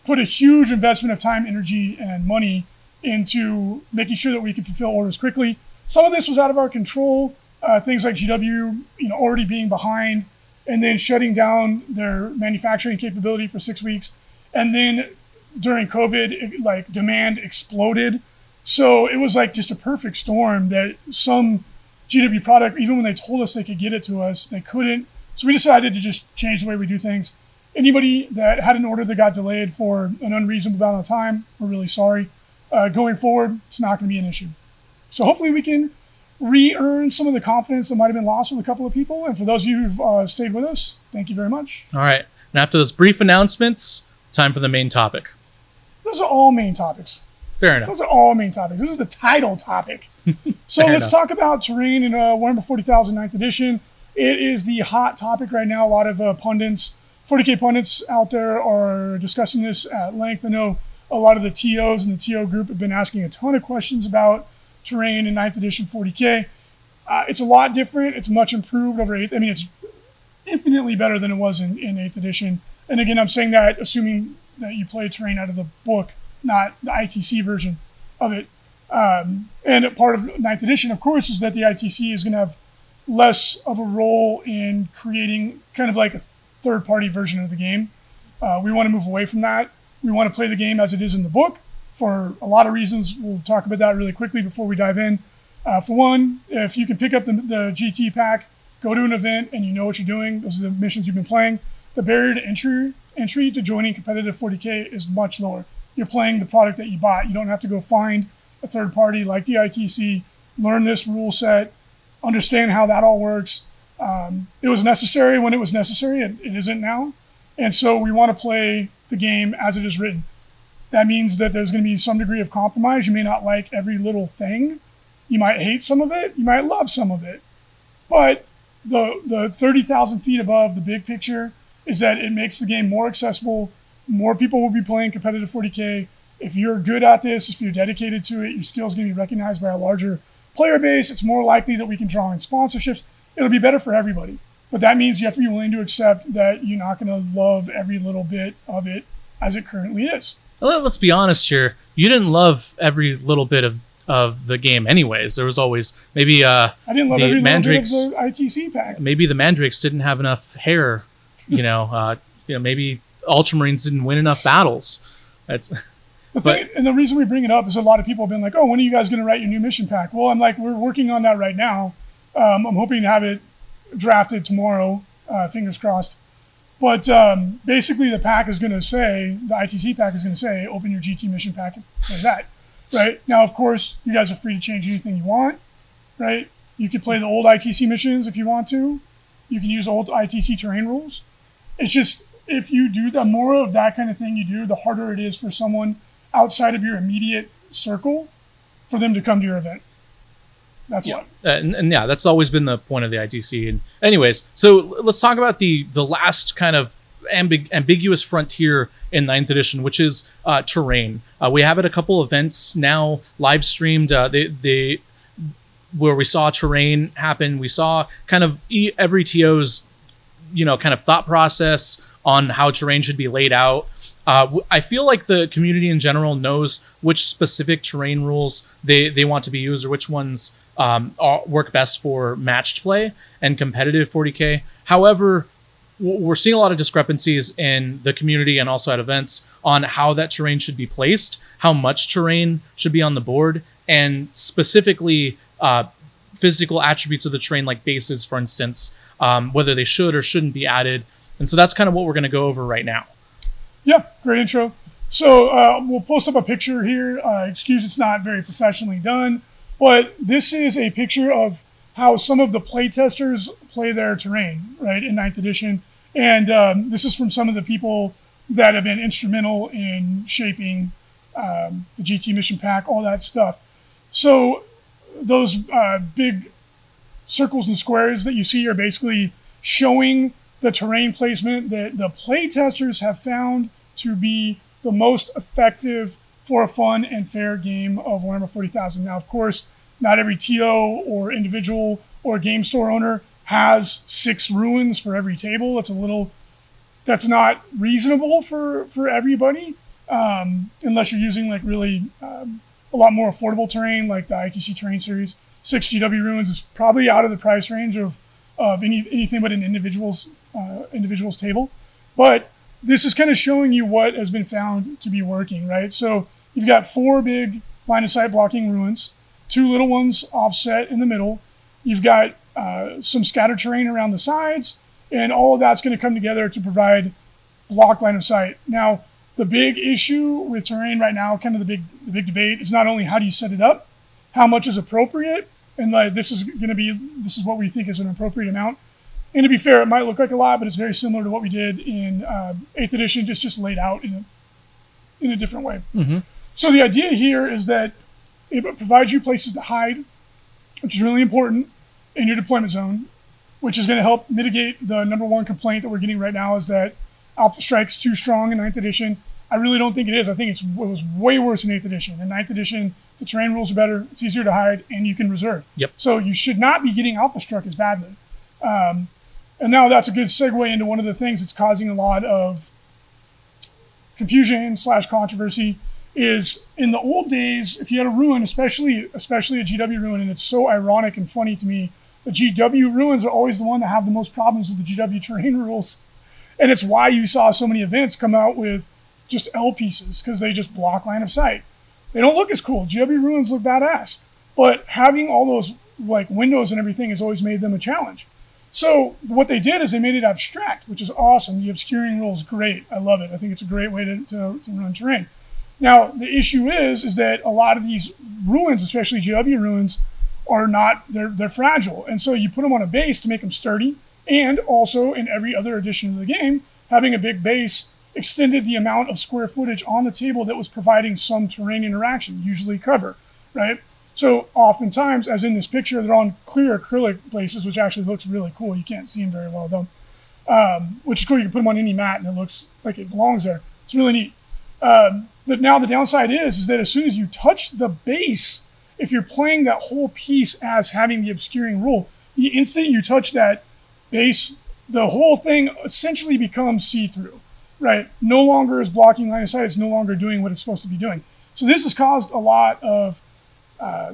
S1: put a huge investment of time, energy, and money into making sure that we could fulfill orders quickly. Some of this was out of our control. Uh, things like GW, you know, already being behind, and then shutting down their manufacturing capability for six weeks, and then during COVID, it, like demand exploded. So it was like just a perfect storm that some GW product, even when they told us they could get it to us, they couldn't. So we decided to just change the way we do things. Anybody that had an order that got delayed for an unreasonable amount of time, we're really sorry. Uh, going forward, it's not going to be an issue. So hopefully we can re-earn some of the confidence that might have been lost with a couple of people. And for those of you who've uh, stayed with us, thank you very much.
S2: All right. And after those brief announcements, time for the main topic.
S1: Those are all main topics.
S2: Fair enough.
S1: Those are all main topics. This is the title topic. So let's
S2: enough.
S1: talk about terrain in uh, Warhammer 40,000 9th edition. It is the hot topic right now. A lot of uh, pundits, 40k pundits out there are discussing this at length. I know a lot of the TOs and the TO group have been asking a ton of questions about terrain in 9th edition 40k. Uh, it's a lot different. It's much improved over 8th. I mean, it's infinitely better than it was in, in 8th edition. And again, I'm saying that assuming that you play terrain out of the book, not the ITC version of it. Um, and part of ninth edition, of course, is that the ITC is going to have less of a role in creating kind of like a third party version of the game. Uh, we want to move away from that. We want to play the game as it is in the book for a lot of reasons. We'll talk about that really quickly before we dive in. Uh, for one, if you can pick up the, the GT pack, go to an event, and you know what you're doing, those are the missions you've been playing. The barrier to entry entry to joining competitive 40k is much lower. You're playing the product that you bought. You don't have to go find a third party like the ITC, learn this rule set, understand how that all works. Um, it was necessary when it was necessary. It, it isn't now. And so we want to play the game as it is written. That means that there's going to be some degree of compromise. You may not like every little thing. You might hate some of it. You might love some of it. But the the 30,000 feet above the big picture is that it makes the game more accessible. More people will be playing competitive 40K. If you're good at this, if you're dedicated to it, your skills going to be recognized by a larger player base. It's more likely that we can draw in sponsorships. It'll be better for everybody. But that means you have to be willing to accept that you're not going to love every little bit of it as it currently is.
S2: Well, let's be honest here. You didn't love every little bit of, of the game, anyways. There was always maybe uh
S1: I didn't love
S2: The
S1: every little bit of the ITC pack.
S2: maybe the Mandrakes didn't have enough hair. You know, uh, you know maybe Ultramarines didn't win enough battles. That's
S1: The
S2: But-
S1: thing, and the reason we bring it up is a lot of people have been like, "Oh, when are you guys going to write your new mission pack?" Well, I'm like, we're working on that right now. Um, I'm hoping to have it drafted tomorrow. Uh, fingers crossed. But um, basically, the pack is going to say the ITC pack is going to say, "Open your GT mission pack and play that." Right now, of course, you guys are free to change anything you want. Right? You can play the old ITC missions if you want to. You can use old ITC terrain rules. It's just if you do the more of that kind of thing you do, the harder it is for someone outside of your immediate circle for them to come to your event. That's
S2: yeah. Uh, and, and yeah, that's always been the point of the ITC. And anyways, so let's talk about the the last kind of ambig- ambiguous frontier in ninth edition, which is uh, terrain. Uh, we have at a couple events now live streamed. Uh, they they where we saw terrain happen. We saw kind of e- every TO's you know kind of thought process on how terrain should be laid out. Uh, I feel like the community in general knows which specific terrain rules they, they want to be used or which ones um, work best for matched play and competitive 40k. However, we're seeing a lot of discrepancies in the community and also at events on how that terrain should be placed, how much terrain should be on the board, and specifically uh, physical attributes of the terrain, like bases, for instance, um, whether they should or shouldn't be added. And so that's kind of what we're going to go over right now.
S1: Yeah, great intro. So uh, we'll post up a picture here. Uh, excuse it's not very professionally done, but this is a picture of how some of the playtesters play their terrain, right, in ninth edition. And um, this is from some of the people that have been instrumental in shaping um, the GT mission pack, all that stuff. So those uh, big circles and squares that you see are basically showing the terrain placement that the playtesters have found to be the most effective for a fun and fair game of Warhammer 40,000. Now, of course, not every TO or individual or game store owner has six ruins for every table. It's a little that's not reasonable for for everybody um, unless you're using like really um, a lot more affordable terrain like the ITC terrain series. Six GW ruins is probably out of the price range of of any, anything but an individual's uh, individual's table, but this is kind of showing you what has been found to be working, right? So you've got four big line of sight blocking ruins, two little ones offset in the middle. You've got uh, some scattered terrain around the sides, and all of that's going to come together to provide block line of sight. Now, the big issue with terrain right now, kind of the big the big debate, is not only how do you set it up, how much is appropriate, and like this is going to be this is what we think is an appropriate amount. And to be fair, it might look like a lot, but it's very similar to what we did in uh, Eighth Edition, just just laid out in a in a different way.
S2: Mm-hmm.
S1: So the idea here is that it provides you places to hide, which is really important in your deployment zone, which is going to help mitigate the number one complaint that we're getting right now is that Alpha Strike's too strong in Ninth Edition. I really don't think it is. I think it's, it was way worse in Eighth Edition. In Ninth Edition, the terrain rules are better, it's easier to hide, and you can reserve.
S2: Yep.
S1: So you should not be getting Alpha Struck as badly. Um, and now that's a good segue into one of the things that's causing a lot of confusion slash controversy is in the old days, if you had a ruin, especially especially a GW ruin, and it's so ironic and funny to me, the GW ruins are always the one that have the most problems with the GW terrain rules. And it's why you saw so many events come out with just L pieces, because they just block line of sight. They don't look as cool. GW ruins look badass. But having all those like windows and everything has always made them a challenge. So what they did is they made it abstract, which is awesome. The obscuring rule is great. I love it. I think it's a great way to, to, to run terrain. Now the issue is is that a lot of these ruins, especially GW ruins, are not they're they're fragile, and so you put them on a base to make them sturdy. And also in every other edition of the game, having a big base extended the amount of square footage on the table that was providing some terrain interaction, usually cover, right? So oftentimes, as in this picture, they're on clear acrylic bases, which actually looks really cool. You can't see them very well though, um, which is cool. You can put them on any mat and it looks like it belongs there. It's really neat. Um, but now the downside is, is that as soon as you touch the base, if you're playing that whole piece as having the obscuring rule, the instant you touch that base, the whole thing essentially becomes see-through, right? No longer is blocking line of sight. It's no longer doing what it's supposed to be doing. So this has caused a lot of uh,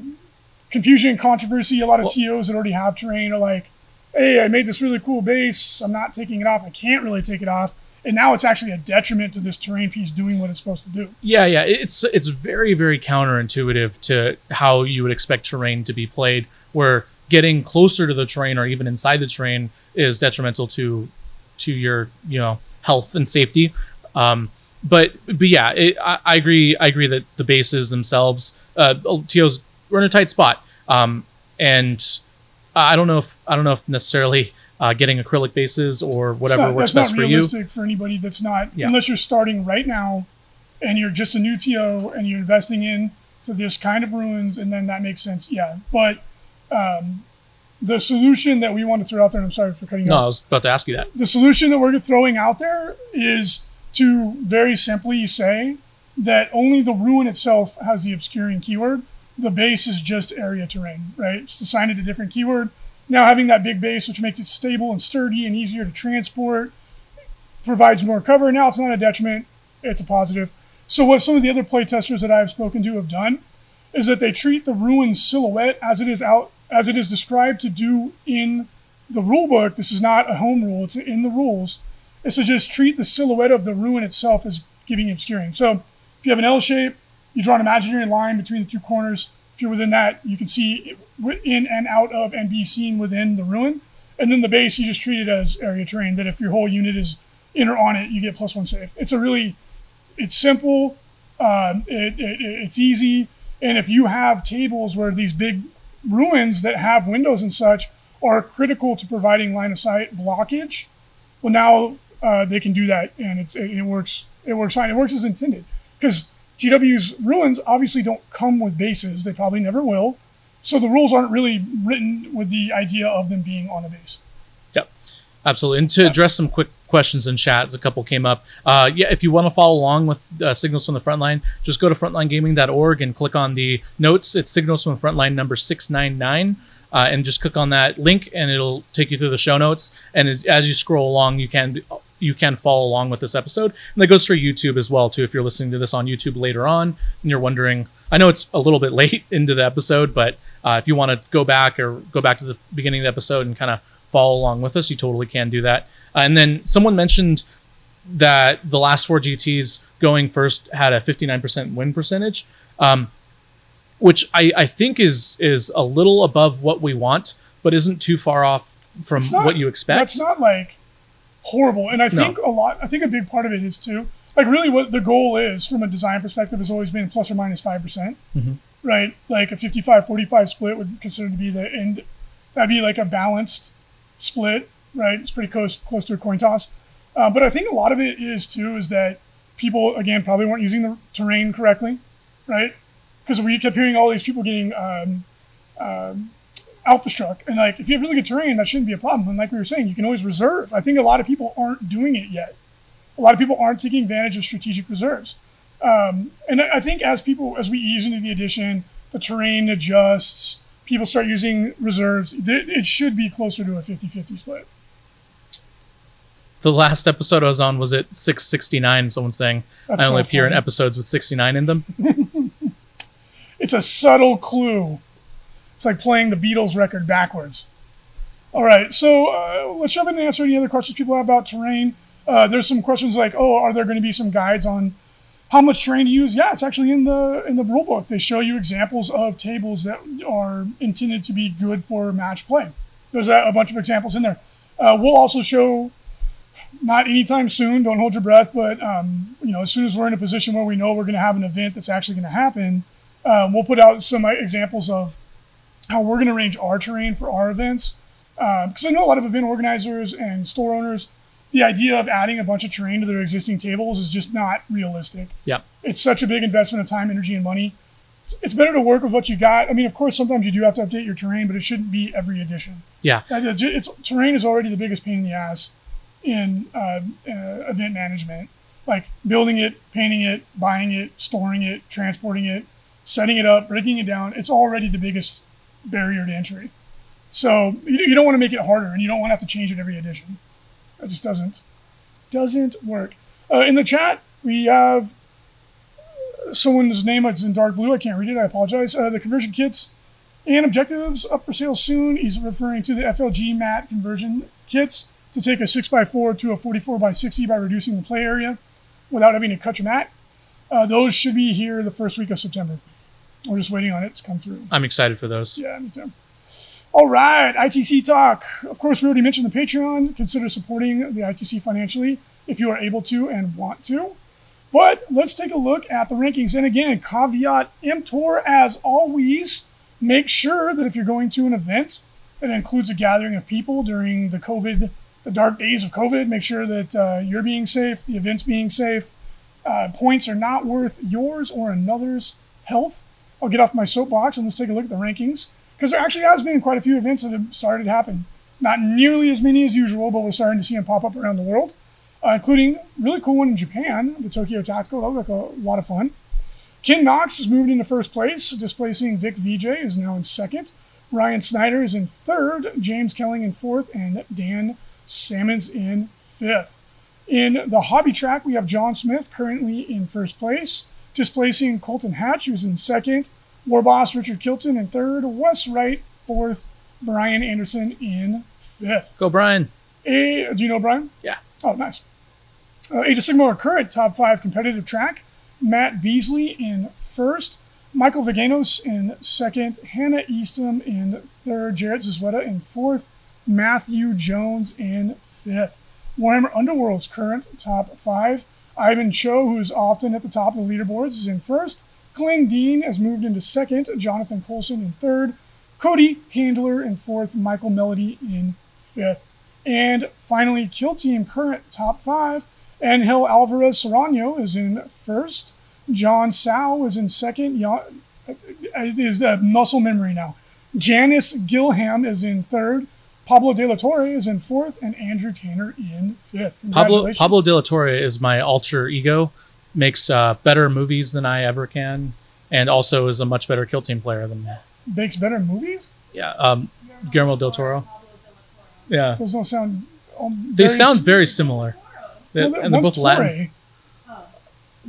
S1: confusion and controversy. A lot of well, TOs that already have terrain are like, hey, I made this really cool base. I'm not taking it off. I can't really take it off. And now it's actually a detriment to this terrain piece doing what it's supposed to do.
S2: Yeah, yeah. It's it's very, very counterintuitive to how you would expect terrain to be played, where getting closer to the terrain or even inside the terrain is detrimental to to your, you know, health and safety. Um, but but yeah, it, I, I, agree. I agree that the bases themselves, uh, TOs, we're in a tight spot, um, and I don't know if I don't know if necessarily uh, getting acrylic bases or whatever
S1: not,
S2: works
S1: best
S2: for you.
S1: That's not realistic for anybody that's not yeah. unless you're starting right now, and you're just a new TO and you're investing in to this kind of ruins, and then that makes sense. Yeah, but. Um, the solution that we want to throw out there, and I'm sorry for cutting
S2: no,
S1: off.
S2: No, I was about to ask you that.
S1: The solution that we're throwing out there is to very simply say that only the ruin itself has the obscuring keyword. The base is just area terrain, right? It's assigned it a different keyword. Now having that big base, which makes it stable and sturdy and easier to transport, provides more cover. Now it's not a detriment; it's a positive. So what some of the other playtesters that I've spoken to have done is that they treat the ruin silhouette as it is out as it is described to do in the rule book. This is not a home rule; it's in the rules It's to just treat the silhouette of the ruin itself as giving obscuring. So if you have an L shape, you draw an imaginary line between the two corners. If you're within that, you can see in and out of and be seen within the ruin. And then the base, you just treat it as area terrain. That if your whole unit is in or on it, you get plus one save. It's a really, it's simple, um, it, it, it's easy. And if you have tables where these big ruins that have windows and such are critical to providing line of sight blockage, well, now uh, they can do that, and it's it, it, works. It works fine. It works as intended because GW's ruins obviously don't come with bases. They probably never will. So the rules aren't really written with the idea of them being on a base.
S2: Yep, absolutely. And to address some quick questions in chat, as a couple came up. Uh, yeah, if you want to follow along with uh, Signals from the Frontline, just go to frontlinegaming.org and click on the notes. It's Signals from the Frontline number 699. uh, and just click on that link, and it'll take you through the show notes. And it, as you scroll along, you can you can follow along with this episode, and that goes for YouTube as well too. If you're listening to this on YouTube later on, and you're wondering, I know it's a little bit late into the episode, but uh, if you want to go back or go back to the beginning of the episode and kind of follow along with us, you totally can do that. Uh, and then someone mentioned that the last four GTs going first had a 59% win percentage, um, which I, I think is is a little above what we want, but isn't too far off from
S1: not-
S2: what you expect.
S1: That's not like horrible. And I
S2: No.
S1: think a lot, I think a big part of it is too, like really what the goal is from a design perspective has always been plus or minus 5%, percent
S2: Mhm.
S1: right? Like a 55 45 split would consider to be the end. That'd be like a balanced split, right? It's pretty close, close to a coin toss. Uh, but I think a lot of it is too, is that people, again, probably weren't using the terrain correctly, right? Because we kept hearing all these people getting um, um, alpha struck. And like, if you have really good terrain, that shouldn't be a problem. And like we were saying, you can always reserve. I think a lot of people aren't doing it yet. A lot of people aren't taking advantage of strategic reserves. Um, and I think as people, as we ease into the edition, the terrain adjusts, people start using reserves, it should be closer to a 50 50 split.
S2: the last episode I was on was at 669. Someone's saying
S1: That's
S2: I only
S1: so
S2: appear in episodes with 69 in them.
S1: It's a subtle clue. It's like playing the Beatles record backwards. All right, so uh, let's jump in and answer any other questions people have about terrain. Uh, there's some questions like, oh, are there going to be some guides on how much terrain to use? Yeah, it's actually in the in the rule book. They show you examples of tables that are intended to be good for match play. There's a, a bunch of examples in there. Uh, we'll also show not anytime soon. Don't hold your breath, but um, you know, as soon as we're in a position where we know we're going to have an event that's actually going to happen, um, we'll put out some examples of how we're going to arrange our terrain for our events. Because I know a lot of event organizers and store owners, the idea of adding a bunch of terrain to their existing tables is just not realistic.
S2: Yep.
S1: It's such a big investment of time, energy, and money. It's- It's better to work with what you got. I mean, of course, sometimes you do have to update your terrain, but it shouldn't be every edition.
S2: Yeah.
S1: It's, it's, terrain is already the biggest pain in the ass in uh, uh, event management. Like building it, painting it, buying it, storing it, transporting it, setting it up, breaking it down. It's already the biggest barrier to entry. So you, you don't want to make it harder, and you don't want to have to change it every edition. It just doesn't doesn't work. Uh, in the chat, we have someone's name is in dark blue. I can't read it. I apologize. Uh, the conversion kits and objectives up for sale soon. He's referring to the FLG mat conversion kits to take a 6x4 to a 44x60 by reducing the play area without having to cut your mat. Uh, those should be here the first week of September. We're just waiting on it to come through.
S2: I'm excited for those.
S1: Yeah, me too. All right, ITC talk. Of course, we already mentioned the Patreon. Consider supporting the ITC financially if you are able to and want to. But let's take a look at the rankings. And again, caveat emptor as always. Make sure that if you're going to an event that includes a gathering of people during the COVID, the dark days of COVID, make sure that uh, you're being safe, the event's being safe. Uh, points are not worth yours or another's health. I'll get off my soapbox and let's take a look at the rankings because there actually has been quite a few events that have started to happen. Not nearly as many as usual, but we're starting to see them pop up around the world, uh, including really cool one in Japan, the Tokyo Tactical. That looked like a lot of fun. Ken Knox has moved into first place, displacing Vic VJ is now in second. Ryan Snyder is in third, James Kelling in fourth, and Dan Salmons in fifth. In the hobby track, we have John Smith currently in first place, displacing Colton Hatch, who's in second. War Boss Richard Kilton in third. Wes Wright fourth. Brian Anderson in fifth.
S2: Go, Brian.
S1: A, do you know Brian?
S2: Yeah.
S1: Oh, nice. Uh, Age of Sigmar current top five competitive track. Matt Beasley in first. Michael Viganos in second. Hannah Eastham in third. Jarrett Zizweta in fourth. Matthew Jones in fifth. Warhammer Underworld's current top five. Ivan Cho, who's often at the top of the leaderboards, is in first. Glenn Dean has moved into second. Jonathan Colson in third. Cody Handler in fourth. Michael Melody in fifth. And finally, Kill Team current top five. Angel Alvarez Serrano is in first. John Sow is in second. Ya- It is a muscle memory now. Janice Gilham is in third. Pablo De La Torre is in fourth, and Andrew Tanner in fifth.
S2: Pablo
S1: Congratulations.
S2: Pablo De La Torre is my alter ego. Makes uh, better movies than I ever can, and also is a much better kill team player than me.
S1: makes better movies.
S2: Yeah. Um, Guillermo del Toro. Yeah,
S1: Those don't sound. Um,
S2: they sound very similar.
S1: Well,
S2: and they're both Latin.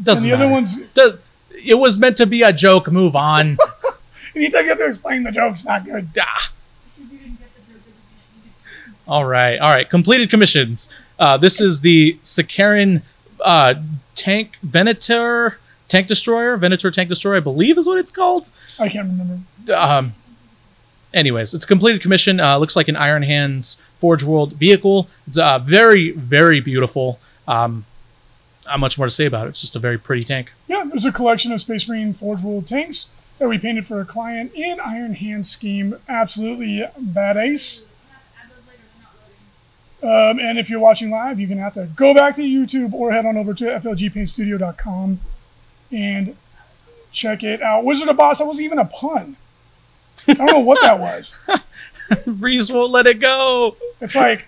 S2: Doesn't
S1: and the other one's.
S2: Does- it was meant to be a joke. Move on.
S1: Anytime you have to explain the joke's not good.
S2: Ah. All right, all right. Completed commissions. Uh, this is the Sicaran uh, tank Venator tank destroyer, Venator tank destroyer, I believe is what it's called.
S1: I can't remember.
S2: Um, anyways, it's a completed commission. Uh, looks like an Iron Hands Forge World vehicle. It's uh, very, very beautiful. Um, not much more to say about it. It's just a very pretty tank.
S1: Yeah, there's a collection of Space Marine Forge World tanks that we painted for a client in Iron Hands scheme. Absolutely badass. Um, and if you're watching live, you're going to have to go back to YouTube or head on over to flgpaintstudio.com and check it out. Wizard of Boss, that wasn't even a pun. I don't know what that was.
S2: Reese won't let it go.
S1: It's like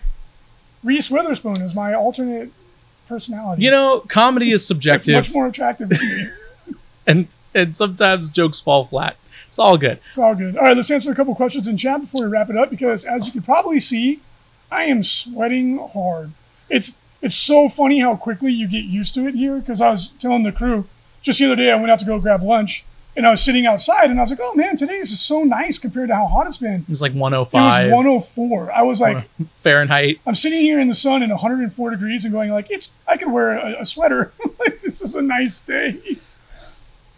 S1: Reese Witherspoon is my alternate personality.
S2: You know, comedy is subjective.
S1: it's much more attractive to me.
S2: and and sometimes jokes fall flat. It's all good.
S1: It's all good. All right, let's answer a couple questions in chat before we wrap it up because as you can probably see, I am sweating hard. It's it's so funny how quickly you get used to it here because I was telling the crew just the other day I went out to go grab lunch and I was sitting outside and I was like, "Oh man, today is so nice compared to how hot it's been."
S2: It was like
S1: It was
S2: 105
S1: 104. I was like,
S2: Fahrenheit.
S1: I'm sitting here in the sun in 104 degrees and going like, "It's I could wear a, a sweater. like this is a nice day."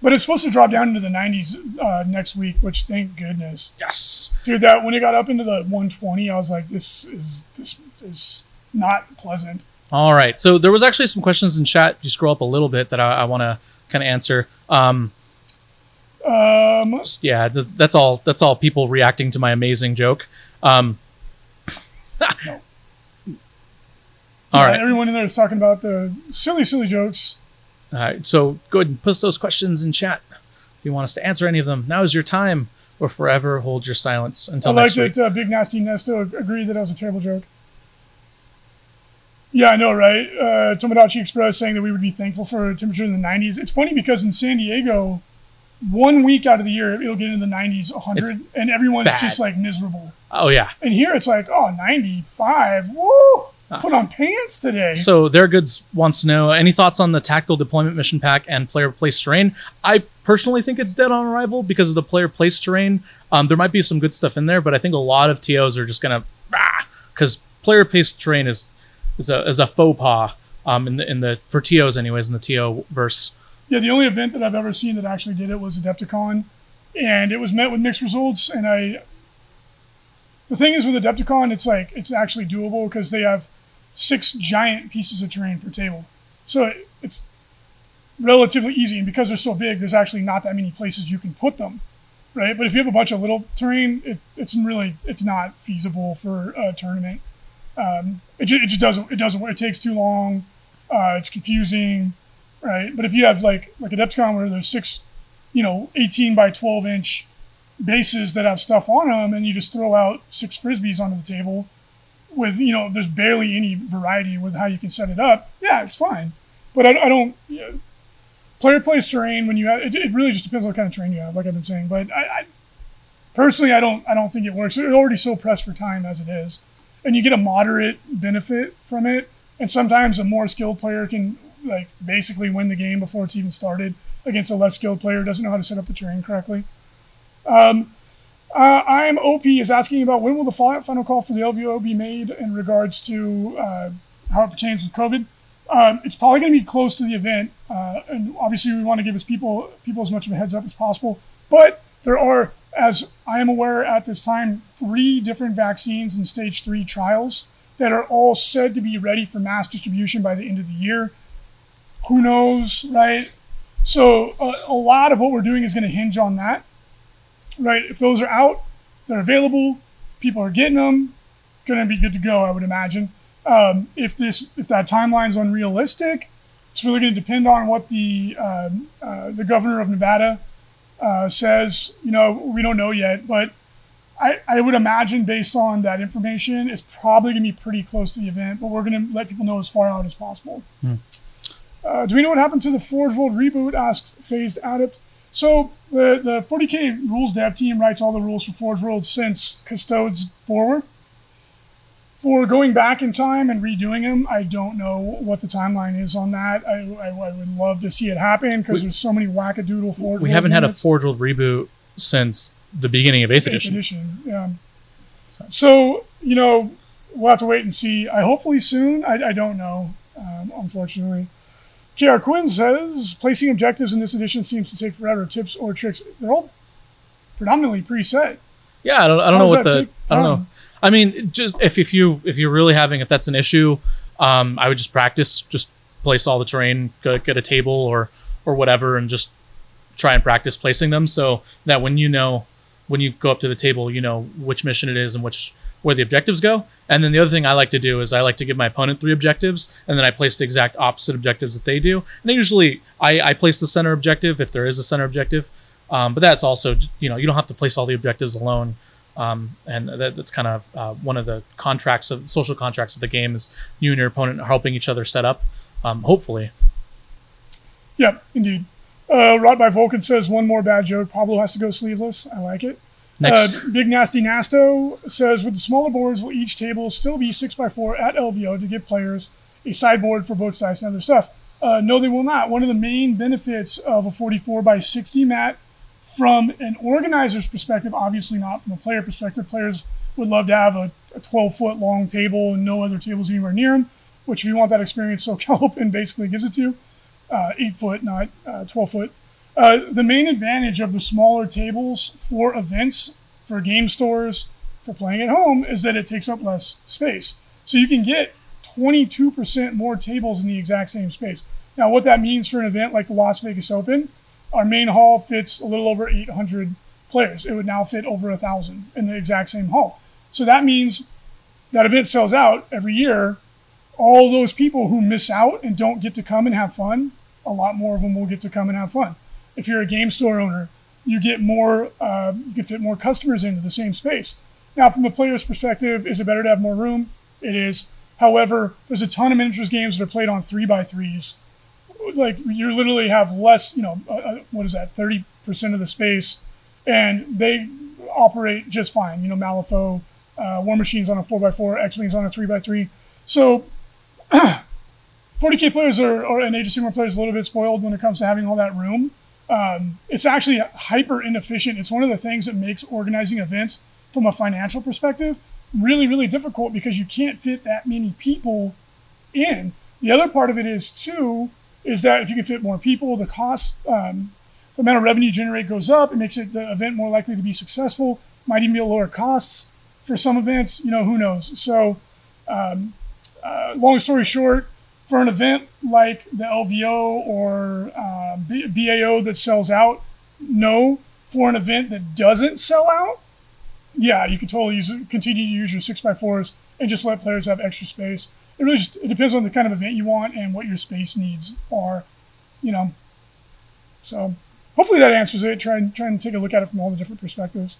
S1: But it's supposed to drop down into the 90s uh, next week, which thank goodness.
S2: Yes.
S1: Dude, that when it got up into the 120, I was like, this is this is not pleasant.
S2: All right. So there was actually some questions in chat. If you scroll up a little bit that I, I want to kind of answer. Um,
S1: Um,
S2: yeah, th- that's all. That's all. People reacting to my amazing joke. Um, all
S1: yeah,
S2: right.
S1: Everyone in there is talking about the silly, silly jokes.
S2: All right. So go ahead and post those questions in chat if you want us to answer any of them. Now is your time, or forever hold your silence until
S1: I like
S2: next week.
S1: uh, Big Nasty Nesto ag- agreed that that was a terrible joke. Yeah, I know, right? Uh, Tomodachi Express saying that we would be thankful for a temperature in the 90s. It's funny because in San Diego, one week out of the year, it'll get into the 90s, 100, and everyone's
S2: bad.
S1: just like miserable.
S2: Oh yeah.
S1: And here it's like, oh, 95. Woo! Put on pants today.
S2: So their goods wants to know any thoughts on the tactical deployment mission pack and player place terrain. I personally think it's dead on arrival because of the player place terrain. Um, there might be some good stuff in there, but I think a lot of TOs are just gonna because player place terrain is is a is a faux pas um, in the in the for TOs anyways in the TO verse.
S1: Yeah, the only event that I've ever seen that actually did it was Adepticon, and it was met with mixed results. And I, the thing is with Adepticon, it's like it's actually doable because they have six giant pieces of terrain per table, so it, it's relatively easy. And because they're so big, there's actually not that many places you can put them, right? But if you have a bunch of little terrain, it, it's really it's not feasible for a tournament. Um, it, just, it just doesn't it doesn't. It takes too long. Uh, it's confusing right? But if you have like like Adepticon where there's six, you know, 18 by 12 inch bases that have stuff on them, and you just throw out six frisbees onto the table with you know there's barely any variety with how you can set it up. Yeah, it's fine, but I, I don't. Yeah, player plays terrain when you have it, it. really just depends on what kind of terrain you have, like I've been saying. But I, I personally, I don't. I don't think it works. They're already so pressed for time as it is, and you get a moderate benefit from it. And sometimes a more skilled player can like basically win the game before it's even started against a less skilled player doesn't know how to set up the terrain correctly. Um, uh, I am OP is asking about when will the fi- final call for the LVO be made in regards to uh, how it pertains with COVID. Um, it's probably going to be close to the event, uh, and obviously we want to give us people people as much of a heads up as possible. But there are, as I am aware at this time, three different vaccines in stage three trials that are all said to be ready for mass distribution by the end of the year who knows, right? So a lot of what we're doing is going to hinge on that, right? If those are out, they're available, people are getting them, going to be good to go, I would imagine. Um, if this, if that timeline's unrealistic, it's really going to depend on what the um, uh, the governor of Nevada uh, says. You know, we don't know yet, but I, I would imagine based on that information, it's probably going to be pretty close to the event. But we're going to let people know as far out as possible. Uh, do we know what happened to the Forge World reboot? Asked Phased Adept. So the the 40k rules dev team writes all the rules for Forge World since Custodes forward. For going back in time and redoing them, I don't know what the timeline is on that. I, I, I would love to see it happen because there's so many wackadoodle Forge.
S2: We haven't had a. Forge World reboot since the beginning of Eighth
S1: Eighth
S2: Edition.
S1: edition. Yeah. So you know, we'll have to wait and see. I hopefully soon. I, I don't know, um, unfortunately. KR Quinn says placing objectives in this edition seems to take forever. Tips or tricks? They're all predominantly preset.
S2: Yeah, I don't, I don't know what the I don't know. I mean, just if if you if you're really having if that's an issue, um, I would just practice, just place all the terrain, go get a table or or whatever, and just try and practice placing them, so that when you know when you go up to the table, you know which mission it is and which where the objectives go. And then the other thing I like to do is I like to give my opponent three objectives, and then I place the exact opposite objectives that they do. And then usually I, I place the center objective if there is a center objective. Um, but that's also you know you don't have to place all the objectives alone. Um, and that, that's kind of uh, one of the contracts of social contracts of the game is you and your opponent are helping each other set up. Um, hopefully,
S1: Yep, indeed. Uh, by Vulcan says one more bad joke. Pablo has to go sleeveless. I like it.
S2: Next
S1: Uh, Big Nasty Nasto says with the smaller boards, will each table still be 6x4 at LVO to give players a sideboard for books, dice, and other stuff? Uh, no, they will not. One of the main benefits of a 44 by 60 mat from an organizer's perspective, obviously not from a player perspective, players would love to have a, a 12 foot long table and no other tables anywhere near them, which if you want that experience, SoCal Open basically gives it to you. Uh, 8 foot, not uh, 12 foot. Uh, the main advantage of the smaller tables for events, for game stores, for playing at home is that it takes up less space. So you can get 22% more tables in the exact same space. Now, what that means for an event like the Las Vegas Open, our main hall fits a little over 800 players. It would now fit over a thousand in the exact same hall. So that means that event sells out every year. All those people who miss out and don't get to come and have fun, a lot more of them will get to come and have fun. If you're a game store owner, you get more, uh, you can fit more customers into the same space. Now, from a player's perspective, is it better to have more room? It is. However, there's a ton of miniatures games that are played on three by threes. Like you literally have less, you know, uh, uh, what is that, 30% of the space, and they operate just fine. You know, Malifaux, uh, War Machines on a 4x4, X Wings on a 3x3. So 40k players are, or and Age of Sigmar players a little bit spoiled when it comes to having all that room. Um, it's actually hyper inefficient. It's one of the things that makes organizing events from a financial perspective really, really difficult because you can't fit that many people in. The other part of it is too is that if you can fit more people, the cost, um, the amount of revenue you generate goes up. It makes it the event more likely to be successful. Might even be lower costs for some events. You know, who knows? So, um, uh, long story short, for an event like the LVO or uh, BAO that sells out, no. For an event that doesn't sell out, yeah, you can totally use continue to use your six x fours and just let players have extra space. It really just it depends on the kind of event you want and what your space needs are, you know. So hopefully that answers it. Try and try and take a look at it from all the different perspectives.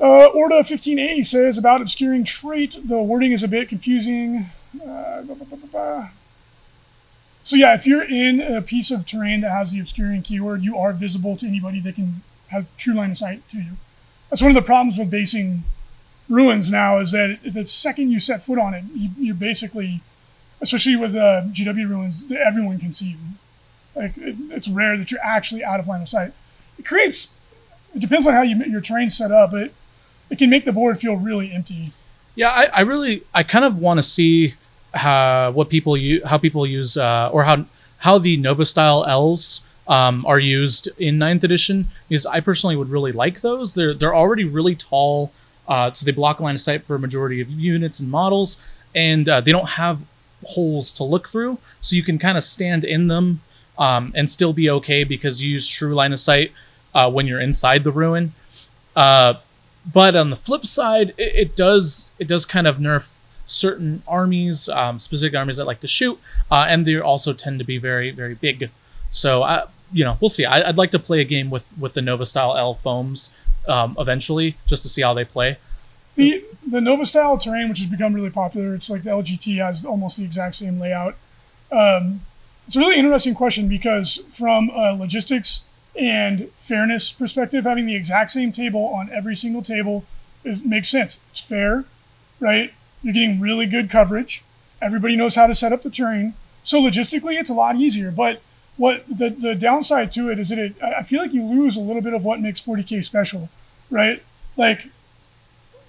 S1: Uh, Orda 15A says about obscuring trait. The wording is a bit confusing. Uh. So yeah, if you're in a piece of terrain that has the obscuring keyword, you are visible to anybody that can have true line of sight to you. That's one of the problems with basing ruins now is that the second you set foot on it, you, you basically, especially with uh, GW ruins, everyone can see you. Like it, it's rare that you're actually out of line of sight. It creates. It depends on how you your terrain's set up, but it can make the board feel really empty.
S2: Yeah, I, I really, I kind of want to see how what people use, how people use, uh, or how how the Nova style L's um, are used in ninth edition. Because I personally would really like those. They're they're already really tall, uh, so they block line of sight for a majority of units and models, and uh, they don't have holes to look through, so you can kind of stand in them um, and still be okay because you use true line of sight uh, when you're inside the ruin. Uh, but on the flip side, it, it does it does kind of nerf certain armies, um, specific armies that like to shoot, uh, and they also tend to be very very big. So I, you know, we'll see. I, would like to play a game with with the Nova style L foams um, eventually, just to see how they play.
S1: The the Nova style terrain, which has become really popular, it's like the LGT has almost the exact same layout. Um, it's a really interesting question because from a logistics and fairness perspective, having the exact same table on every single table is makes sense. It's fair, right? You're getting really good coverage. Everybody knows how to set up the terrain. So logistically, it's a lot easier. But what the, the downside to it is that it, I feel like you lose a little bit of what makes 40K special, right? Like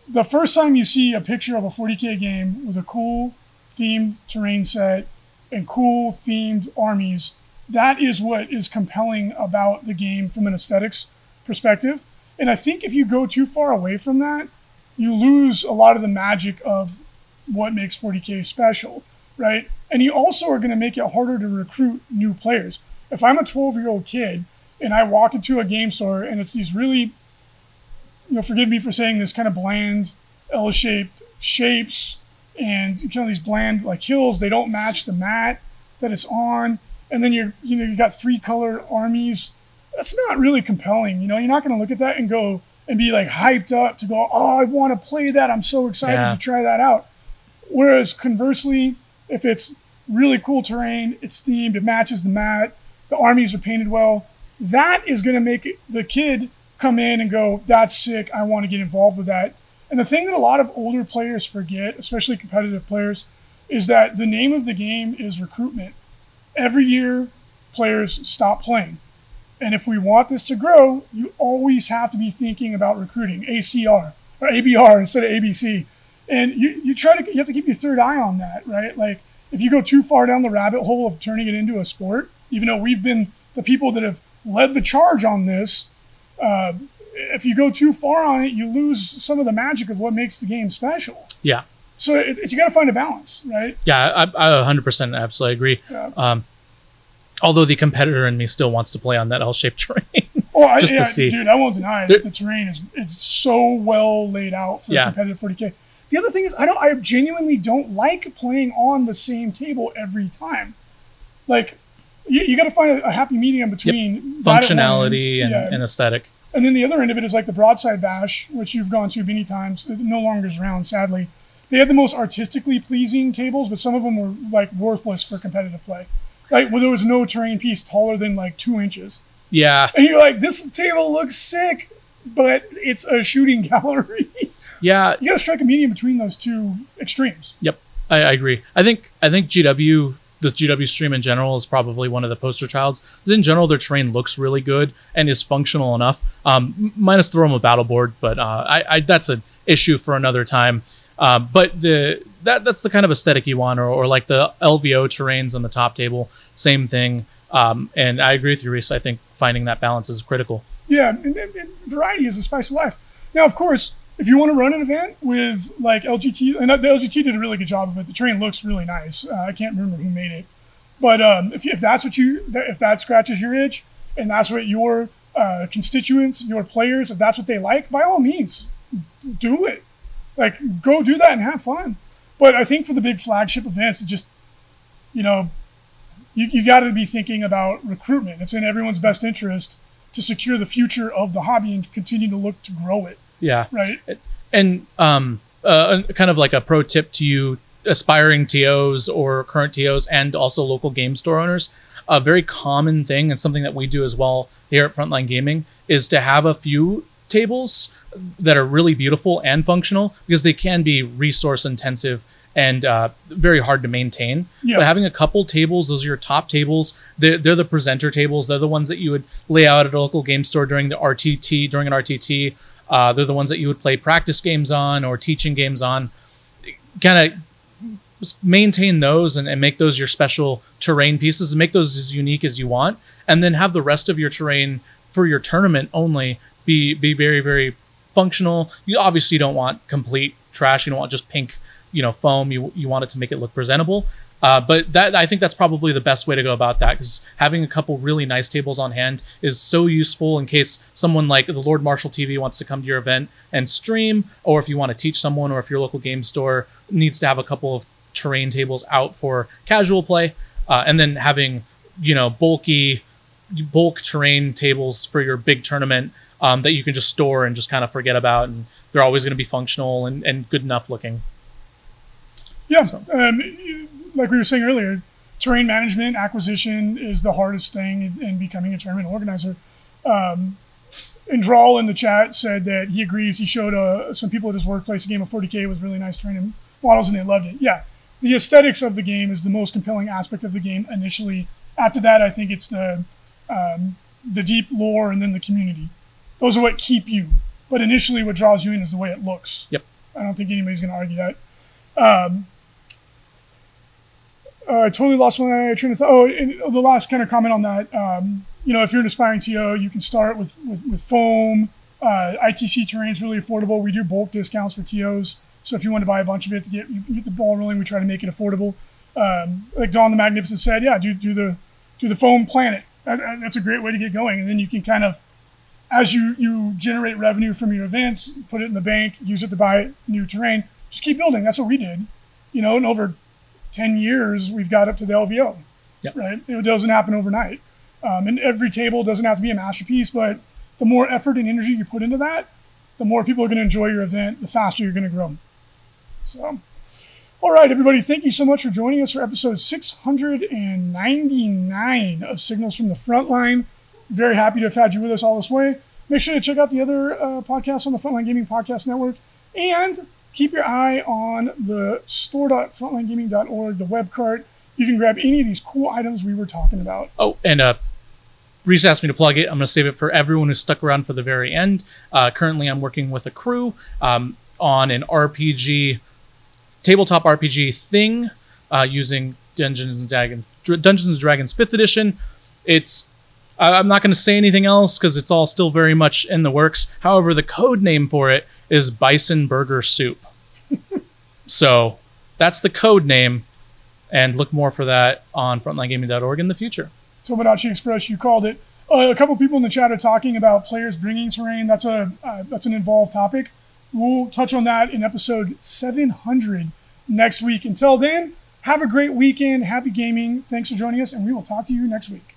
S1: the first time you see a picture of a 40K game with a cool themed terrain set and cool themed armies, that is what is compelling about the game from an aesthetics perspective. And I think if you go too far away from that, you lose a lot of the magic of what makes 40K special, right? And you also are going to make it harder to recruit new players. If I'm a 12 year old kid and I walk into a game store and it's these really, you know, forgive me for saying this kind of bland L shaped shapes and kind of these bland like hills, they don't match the mat that it's on. And then you're, you know, you got three color armies. That's not really compelling. You know, you're not going to look at that and go and be like hyped up to go, oh, I want to play that. I'm so excited
S2: Yeah.
S1: to try that out. Whereas conversely, if it's really cool terrain, it's themed, it matches the mat, the armies are painted well, that is going to make it- the kid come in and go, that's sick. I want to get involved with that. And the thing that a lot of older players forget, especially competitive players, is that the name of the game is recruitment. Every year, players stop playing. And if we want this to grow, you always have to be thinking about recruiting ACR or ABR instead of ABC. And you, you try to you have to keep your third eye on that, right? Like if you go too far down the rabbit hole of turning it into a sport, even though we've been the people that have led the charge on this, uh, if you go too far on it, you lose some of the magic of what makes the game special.
S2: Yeah.
S1: So it, it- you got to find a balance, right?
S2: Yeah, I, I 100% absolutely agree.
S1: Yeah.
S2: Um, although the competitor in me still wants to play on that L-shaped terrain.
S1: Oh, I,
S2: Just to
S1: yeah,
S2: see.
S1: dude, I won't deny it.
S2: There-
S1: the terrain is it's so well laid out for
S2: Yeah.
S1: competitive 40k. The other thing is, I don't, I genuinely don't like playing on the same table every time. Like, you, you got to find a, a happy medium between one
S2: Functionality and,
S1: yeah,
S2: and aesthetic.
S1: and then the other end of it is like the broadside bash, which you've gone to many times. It no longer is around, sadly. They had the most artistically pleasing tables, but some of them were like worthless for competitive play. Like where there was no terrain piece taller than like two inches.
S2: Yeah,
S1: And you're like, this table looks sick, but it's a shooting gallery.
S2: yeah,
S1: you got to strike a medium between those two extremes.
S2: Yep, I, I agree. I think I think GW the GW stream in general is probably one of the poster childs. In general, their terrain looks really good and is functional enough. Um, minus the Roma battle board, but uh, I, I that's an issue for another time. Uh, but the that that's the kind of aesthetic you want, or, or like the LVO terrains on the top table, same thing. Um, and I agree with you, Reese. I think finding that balance is critical.
S1: Yeah, and, and, and variety is the spice of life. Now, of course, if you want to run an event with like LGT, and the LGT did a really good job of it. The terrain looks really nice. Uh, I can't remember who made it, but um, if, if that's what you, if that scratches your itch, and that's what your uh, constituents, your players, if that's what they like, by all means, do it. Like, go do that and have fun. But I think for the big flagship events, it just, you know, you, you got to be thinking about recruitment. It's in everyone's best interest to secure the future of the hobby and continue to look to grow it,
S2: Yeah.
S1: right?
S2: and um, uh, kind of like a pro tip to you aspiring TOs or current TOs and also local game store owners. A very common thing and something that we do as well here at Frontline Gaming is to have a few tables that are really beautiful and functional because they can be resource intensive and uh, very hard to maintain.
S1: Yeah.
S2: But having a couple tables, those are your top tables. They're, they're the presenter tables. They're the ones that you would lay out at a local game store during the RTT, during an RTT. Uh, they're the ones that you would play practice games on or teaching games on. Kind of maintain those and, and make those your special terrain pieces and make those as unique as you want. And then have the rest of your terrain for your tournament only be be very, very functional. You obviously don't want complete trash. You don't want just pink, you know, foam. You you want it to make it look presentable. Uh, but that I think that's probably the best way to go about that because having a couple really nice tables on hand is so useful in case someone like the Lord Marshall TV wants to come to your event and stream, or if you want to teach someone, or if your local game store needs to have a couple of terrain tables out for casual play, uh, and then having you know bulky bulk terrain tables for your big tournament um, that you can just store and just kind of forget about, and they're always going to be functional and, and good enough looking.
S1: Yeah, um, you- like we were saying earlier, terrain management acquisition is the hardest thing in, in becoming a tournament organizer. Um, and Drawl in the chat said that he agrees. He showed uh, some people at his workplace a game of 40k with really nice terrain models, and they loved it. Yeah, the aesthetics of the game is the most compelling aspect of the game initially. After that, I think it's the um, the deep lore and then the community. Those are what keep you. But initially, what draws you in is the way it looks.
S2: Yep.
S1: I don't think anybody's going to argue that. Um, uh, I totally lost my train of thought. Oh, and the last kind of comment on that. Um, you know, if you're an aspiring TO, you can start with with, with foam. Uh, ITC terrain is really affordable. We do bulk discounts for TOs. So if you want to buy a bunch of it to get get the ball rolling, we try to make it affordable. Um, like Don the Magnificent said, yeah, do do the do the foam planet. That, that's a great way to get going, and then you can kind of, as you you generate revenue from your events, put it in the bank, use it to buy new terrain. Just keep building. That's what we did. You know, and over ten years, we've got up to the LVO.
S2: Yep.
S1: Right. It doesn't happen overnight, um, and every table doesn't have to be a masterpiece, but the more effort and energy you put into that, the more people are going to enjoy your event, the faster you're going to grow. So, all right, everybody, thank you so much for joining us for episode 699 of Signals from the Frontline. Very happy to have had you with us all this way. Make sure to check out the other uh, podcasts on the Frontline Gaming Podcast Network and keep your eye on the store.frontlinegaming.org, the web cart. You can grab any of these cool items we were talking about.
S2: Oh, and uh, Reese asked me to plug it. I'm going to save it for everyone who stuck around for the very end. Uh, currently, I'm working with a crew um, on an RPG tabletop RPG thing uh, using Dungeons and Dragons, Dungeons and Dragons Fifth Edition. It's I'm not going to say anything else because it's all still very much in the works. However, the code name for it is Bison Burger Soup. so that's the code name, and look more for that on frontlinegaming.org in the future.
S1: Tomodachi Express, you called it. Uh, a couple people in the chat are talking about players bringing terrain. That's a uh, that's an involved topic. We'll touch on that in episode 700 next week. Until then, have a great weekend. Happy gaming. Thanks for joining us, and we will talk to you next week.